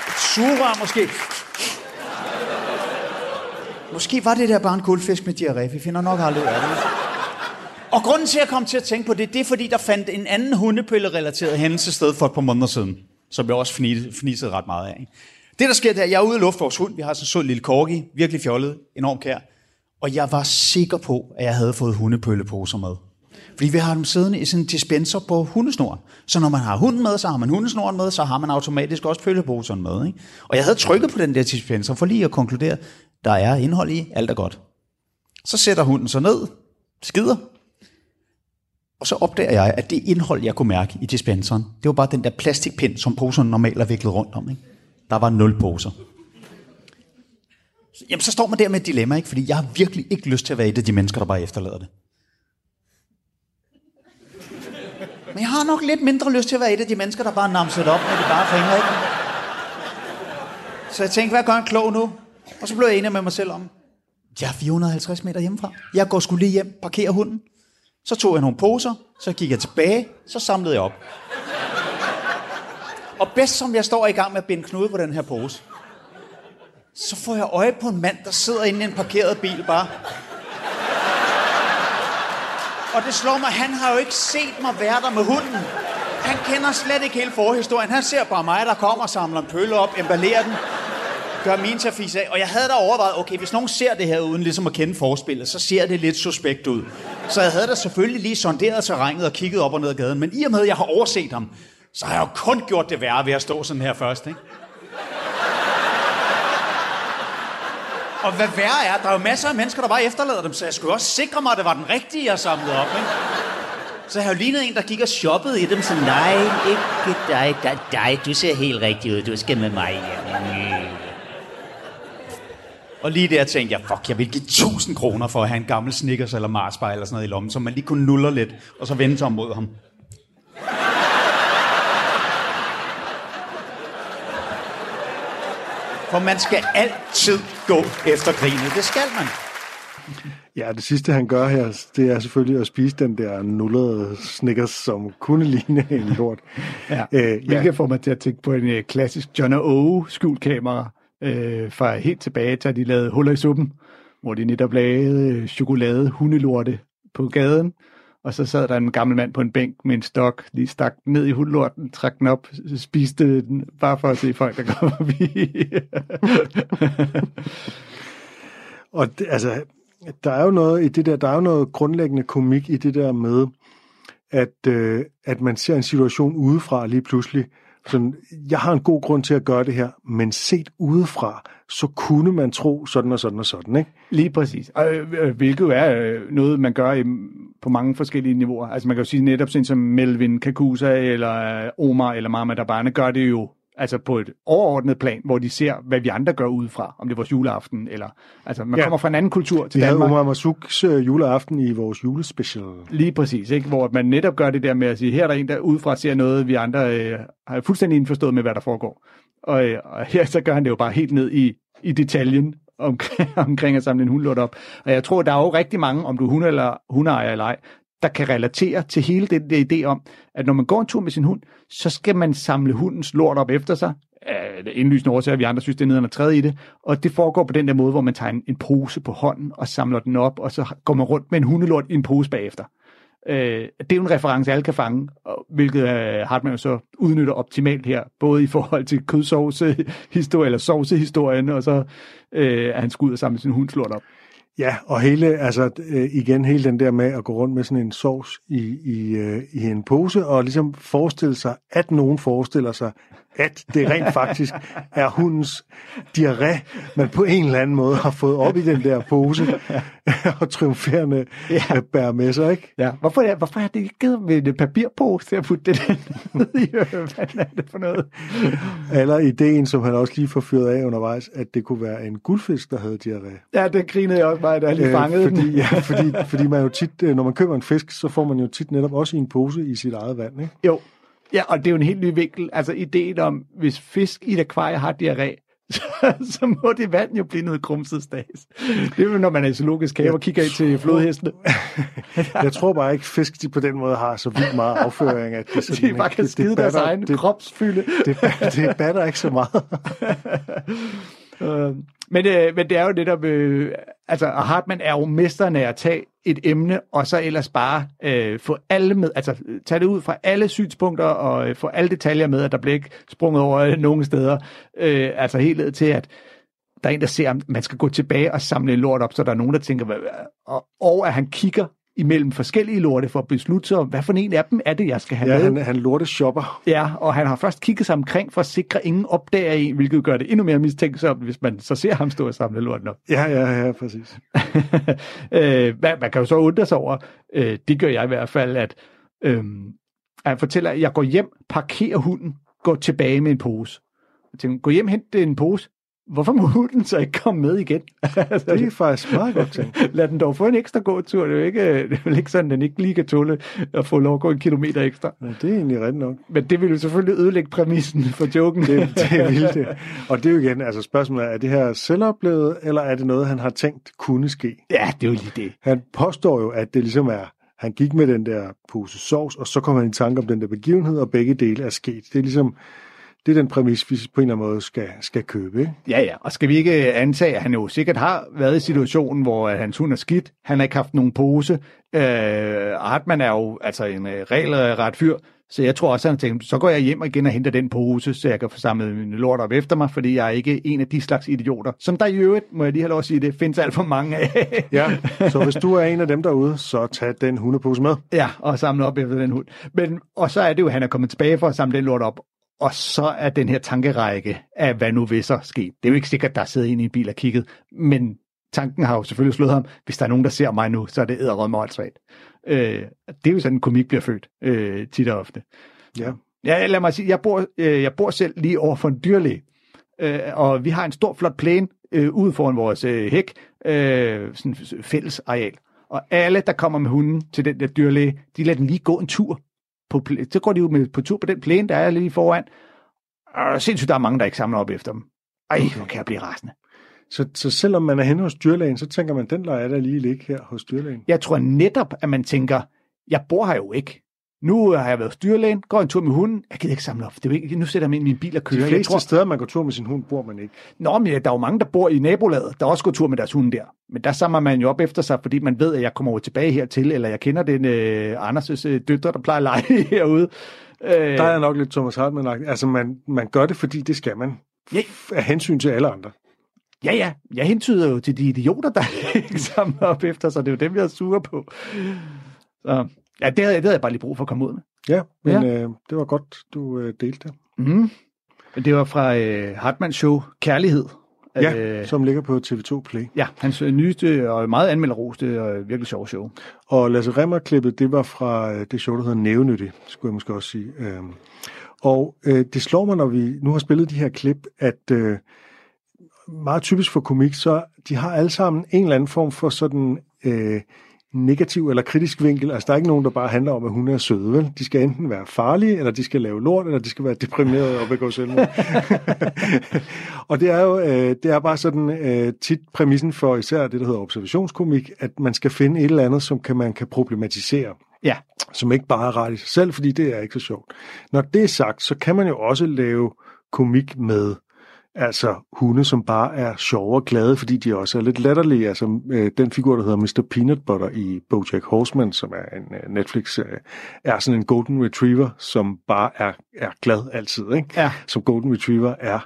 Et sugerør måske? Måske var det der bare en guldfisk med diarré. Vi finder nok aldrig ud af det. Og grunden til, at jeg kom til at tænke på det, det er, fordi der fandt en anden hundepille-relateret hændelse sted for et par måneder siden, som jeg også fnisede, fnisede ret meget af. ikke? Det, der sker, det er, at jeg er ude og lufte vores hund. Vi har sådan en sød lille corgi, virkelig fjollet, enormt kær. Og jeg var sikker på, at jeg havde fået hundepølleposer med. Fordi vi har dem siddende i sådan en dispenser på hundesnoren. Så når man har hunden med, så har man hundesnoren med, så har man automatisk også pølleposerne med. Ikke? Og jeg havde trykket på den der dispenser for lige at konkludere, der er indhold i, alt er godt. Så sætter hunden sig ned, skider, og så opdager jeg, at det indhold, jeg kunne mærke i dispenseren, det var bare den der plastikpind, som poserne normalt er viklet rundt om. Ikke? Der var nul poser. Jamen, så står man der med et dilemma, ikke? fordi jeg har virkelig ikke lyst til at være et af de mennesker, der bare efterlader det. Men jeg har nok lidt mindre lyst til at være et af de mennesker, der bare namser det op med de bare fingre. Ikke? Så jeg tænkte, hvad gør en klog nu? Og så blev jeg enig med mig selv om, jeg er 450 meter hjemmefra. Jeg går skulle lige hjem, parkerer hunden. Så tog jeg nogle poser, så gik jeg tilbage, så samlede jeg op. Og bedst som jeg står i gang med at binde knude på den her pose, så får jeg øje på en mand, der sidder inde i en parkeret bil bare. Og det slår mig, han har jo ikke set mig være der med hunden. Han kender slet ikke hele forhistorien. Han ser bare mig, der kommer og samler en pølle op, emballerer den, gør min til fise af. Og jeg havde da overvejet, okay, hvis nogen ser det her uden ligesom at kende forspillet, så ser det lidt suspekt ud. Så jeg havde da selvfølgelig lige sonderet terrænet og kigget op og ned ad gaden. Men i og med, at jeg har overset ham, så har jeg jo kun gjort det værre ved at stå sådan her først, ikke? Og hvad værre er, der er jo masser af mennesker, der bare efterlader dem, så jeg skulle også sikre mig, at det var den rigtige, jeg samlede op. Ikke? Så jeg har jo lignet en, der gik og shoppede i dem, så nej, ikke dig, dig, dig, du ser helt rigtig ud, du skal med mig hjem. Og lige der tænkte jeg, fuck, jeg vil give 1000 kroner for at have en gammel Snickers eller Marsbar eller sådan noget i lommen, så man lige kunne nuller lidt, og så vende sig om mod ham. For man skal altid gå efter grinet. Det skal man. Ja, det sidste han gør her, det er selvfølgelig at spise den der nullerede Snickers, som kunne ligne en lort. ja, øh, hvilket ja. får mig til at tænke på en uh, klassisk John O. skjulkamera øh, fra helt tilbage til, at de lavede huller i suppen, hvor de netop lavede chokolade hundelorte på gaden, og så sad der en gammel mand på en bænk med en stok, lige stak ned i hundlorten, trak den op, spiste den, bare for at se folk, der kom forbi. og det, altså, der er jo noget i det der, der er jo noget grundlæggende komik i det der med, at, øh, at man ser en situation udefra lige pludselig, sådan, jeg har en god grund til at gøre det her, men set udefra, så kunne man tro sådan og sådan og sådan, ikke? Lige præcis. Og, øh, hvilket er øh, noget, man gør i, på mange forskellige niveauer. Altså man kan jo sige netop sådan som Melvin Kakusa, eller øh, Omar, eller Mama Dabane, gør det jo altså på et overordnet plan, hvor de ser, hvad vi andre gør udefra, om det er vores juleaften, eller altså man ja. kommer fra en anden kultur til vi Danmark. Vi havde Omar Masuks uh, juleaften i vores julespecial. Lige præcis, ikke? hvor man netop gør det der med at sige, her er der en, der udefra ser noget, vi andre øh, har fuldstændig indforstået med, hvad der foregår. Og, øh, og her så gør han det jo bare helt ned i, i detaljen, omkring, omkring at samle en hundlort op. Og jeg tror, der er jo rigtig mange, om du er hund eller hundeejer eller ej, der kan relatere til hele den der idé om, at når man går en tur med sin hund, så skal man samle hundens lort op efter sig. Det er indlysende årsager, vi andre synes, det er nederen træde i det. Og det foregår på den der måde, hvor man tager en, en pose på hånden og samler den op, og så går man rundt med en hundelort i en pose bagefter. Øh, det er jo en reference, alle kan fange, og, hvilket øh, Hartmann jo så udnytter optimalt her, både i forhold til kødsovsehistorien, eller sovsehistorien, og så øh, at han skal ud og samle sin hundslort op. Ja, og hele, altså øh, igen hele den der med at gå rundt med sådan en sovs i, i, øh, i en pose, og ligesom forestille sig, at nogen forestiller sig, at det rent faktisk er hundens diarré, man på en eller anden måde har fået op i den der pose, og triumferende ja. bærer med sig, ikke? Ja, hvorfor er, hvorfor er det ikke givet med en papirpose til at putte det ned i? Hvad er det for noget? Eller ideen, som han også lige får fyret af undervejs, at det kunne være en guldfisk, der havde diarré. Ja, det grinede jeg også meget, da jeg lige fangede øh, fordi, den. ja, fordi, fordi man jo tit, øh, når man køber en fisk, så får man jo tit netop også i en pose i sit eget vand, ikke? Jo, Ja, og det er jo en helt ny vinkel. Altså ideen om, hvis fisk i et akvarie har diarré, så, så må det vand jo blive noget krumset stas. Det er jo, når man er i zoologisk have og kigger ind til flodhestene. jeg tror bare ikke, fisk de på den måde har så vildt meget afføring, at det sådan, de bare kan skide det, det deres batter, egen det, kropsfylde. Det, det, det batter ikke så meget. øh, men, øh, men det er jo netop, øh, altså Hartmann er jo mesteren af at tage et emne, og så ellers bare øh, få alle med, altså tage det ud fra alle synspunkter, og øh, få alle detaljer med, at der bliver ikke sprunget over øh, nogen steder. Øh, altså helt ned til, at der er en, der ser, at man skal gå tilbage og samle lort op, så der er nogen, der tænker, hvad, og, og at han kigger imellem forskellige lorte for at beslutte sig om, hvad for en af dem er det, jeg skal have Ja, med. han, han lorte shopper. Ja, og han har først kigget sig omkring for at sikre, at ingen opdager en, hvilket gør det endnu mere mistænksomt, hvis man så ser ham stå og samle lorten op. Ja, ja, ja, præcis. øh, man, man kan jo så undre sig over, øh, det gør jeg i hvert fald, at, øh, at han fortæller, at jeg går hjem, parkerer hunden, går tilbage med en pose. Jeg tænker, gå hjem, hent en pose. Hvorfor må hunden så ikke komme med igen? Altså, Det er faktisk meget godt tænkt. Lad den dog få en ekstra gåtur. Det er jo ikke, det er ikke sådan, at den ikke lige kan tåle at få lov at gå en kilometer ekstra. Ja, det er egentlig rigtigt nok. Men det vil jo selvfølgelig ødelægge præmissen for joken. Det, det vil det. Og det er jo igen, altså spørgsmålet er, er det her selvoplevet, eller er det noget, han har tænkt kunne ske? Ja, det er jo lige det. Han påstår jo, at det ligesom er, han gik med den der pose sovs, og så kom han i tanke om den der begivenhed, og begge dele er sket. Det er ligesom, det er den præmis, vi på en eller anden måde skal, skal købe. Ikke? Ja, ja. Og skal vi ikke antage, at han jo sikkert har været i situationen, hvor at hans hund er skidt. Han har ikke haft nogen pose. Øh, Hartmann er jo altså en øh, regelret fyr. Så jeg tror også, at han tænkte, så går jeg hjem igen og henter den pose, så jeg kan få samlet min lort op efter mig, fordi jeg er ikke en af de slags idioter, som der i øvrigt, må jeg lige have lov at sige det, findes alt for mange af. Ja, så hvis du er en af dem derude, så tag den hundepose med. Ja, og samle op efter den hund. Men, og så er det jo, at han er kommet tilbage for at samle den lort op. Og så er den her tankerække af, hvad nu vil så ske. Det er jo ikke sikkert, der sidder en i en bil og kigget, men tanken har jo selvfølgelig slået ham, hvis der er nogen, der ser mig nu, så er det æderrød målsvagt. Øh, det er jo sådan, en komik bliver født, øh, tit og ofte. Ja. Ja, lad mig sige, jeg bor, øh, jeg bor selv lige over for en dyrlæge, øh, og vi har en stor, flot plæne øh, ude foran vores øh, hæk, øh, sådan fælles areal. Og alle, der kommer med hunden til den der dyrlæge, de lader den lige gå en tur. På, så går de jo med på tur på den plæne, der er lige foran. Og sindssygt, der er mange, der ikke samler op efter dem. Ej, hvor kan jeg blive rasende. Så, så selvom man er henne hos dyrlægen, så tænker man, den jeg da lige ligge her hos dyrlægen. Jeg tror netop, at man tænker, jeg bor her jo ikke. Nu har jeg været hos dyrlægen, går en tur med hunden. Jeg gider ikke samle op. Det er ikke, nu sætter jeg mig ind i min bil og kører. De Jeg fleste tror, steder, man går tur med sin hund, bor man ikke. Nå, men der er jo mange, der bor i nabolaget, der også går tur med deres hunde der. Men der samler man jo op efter sig, fordi man ved, at jeg kommer over tilbage hertil, eller jeg kender den øh, Anders' øh, døtre, der plejer at lege herude. Øh, Der er nok lidt Thomas hartmann -agtigt. Altså, man, man gør det, fordi det skal man. Ja. Af hensyn til alle andre. Ja, ja. Jeg hentyder jo til de idioter, der ikke samler op efter sig. Det er jo dem, jeg er sure på. Så, ja, det havde, det havde jeg bare lige brug for at komme ud med. Ja, men Ja. Øh, det var godt, du øh, delte det. Mm. Det var fra øh, Hartmanns show Kærlighed. Ja, Øh, som ligger på TV2 Play. ja, hans øh, nyeste og meget anmelderoste og virkelig sjove show. Og Lasse Remmer-klippet, det var fra øh, det show, der hedder Nævenyttig, skulle jeg måske også sige. Øhm, Og øh, det slår mig, når vi nu har spillet de her klip, at øh, meget typisk for komik, så de har alle sammen en eller anden form for sådan øh, negativ eller kritisk vinkel. Altså, der er ikke nogen, der bare handler om, at hun er sød, vel? De skal enten være farlige, eller de skal lave lort, eller de skal være deprimerede og begå selvmord. og det er jo øh, det er bare sådan øh, tit præmissen for især det, der hedder observationskomik, at man skal finde et eller andet, som kan, man kan problematisere Ja. som ikke bare er rart i sig selv, fordi det er ikke så sjovt. Når det er sagt, så kan man jo også lave komik med altså hunde, som bare er sjove og glade, fordi de også er lidt latterlige. Altså øh, den figur, der hedder Mr. Peanut Butter i BoJack Horseman, som er en øh, Netflix-serie, er sådan en golden retriever, som bare er, er glad altid, ikke? Ja. som golden retriever er.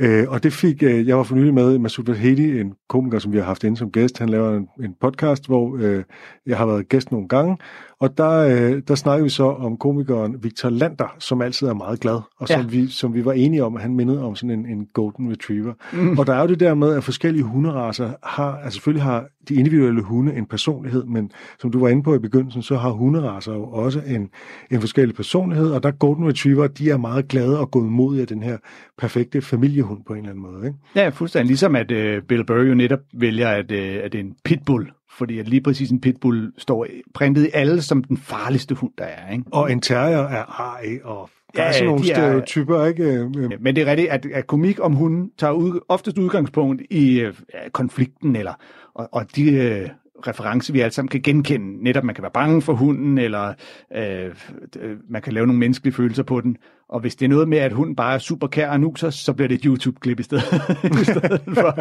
Øh, og det fik, øh, jeg var for nylig med Masoud Vahedi, en komiker, som vi har haft inde som gæst. Han laver en, en podcast, hvor øh, jeg har været gæst nogle gange, og der, øh, der snakkede vi så om komikeren Victor Lander, som altid er meget glad, og som, Ja. vi, som vi var enige om, at han mindede om sådan en, en golden retriever. Mm. Og der er jo det der med, at forskellige hunderaser har, altså selvfølgelig har de individuelle hunde en personlighed, men som du var inde på i begyndelsen, så har hunderaser jo også en, en forskellig personlighed, og der golden retriever, de er meget glade og godmodige af den her perfekte familiehund på en eller anden måde. Ikke? Ja, fuldstændig. Ligesom at øh, Bill Burr jo netop vælger, at, øh, at det er en pitbull. Fordi at lige præcis en pitbull står printet i alle som den farligste hund, der er. Ikke? Og en terrier er ej, og der Ja, er sådan nogle de er- stereotyper, ikke? Øh, Ja, Men det er rigtigt, at, at komik om hunden tager ud, oftest udgangspunkt i øh, konflikten, eller, og, og de øh, referencer, vi alle sammen kan genkende. Netop, man kan være bange for hunden, eller øh, øh, man kan lave nogle menneskelige følelser på den. Og hvis det er noget med, at hunden bare er super kær og nuser, så bliver det et YouTube-klip i stedet, i stedet for.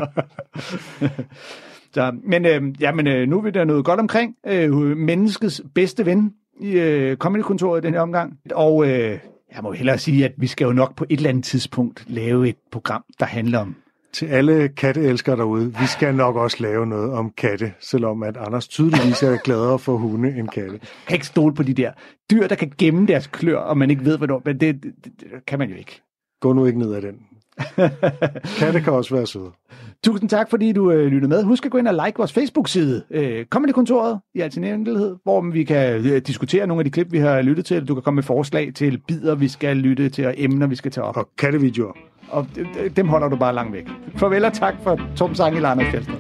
så, men øh, ja, men øh, nu er vi der noget godt omkring. Øh, menneskets bedste ven i øh, Comedy-kontoret i den her omgang. Og øh, jeg må hellere sige, at vi skal jo nok på et eller andet tidspunkt lave et program, der handler om til alle katteelskere derude, vi skal nok også lave noget om katte, selvom at Anders tydeligvis er gladere for hunde end katte. Kan ikke stole på de der dyr, der kan gemme deres klør, og man ikke ved, hvornår. Men det, det, det kan man jo ikke. Gå nu ikke ned ad den. katte kan også være søde. Tusind tak, fordi du øh, lyttede med. Husk at gå ind og like vores Facebook-side, øh, Comedy-kontoret i al sin enkelhed, hvor vi kan øh, diskutere nogle af de klip, vi har lyttet til. Du kan komme med forslag til bider, vi skal lytte til, og emner, vi skal tage op. Og kattevideoer. Og øh, dem holder du bare langt væk. Farvel og tak for Tom Sang i Lars Fjeldsted.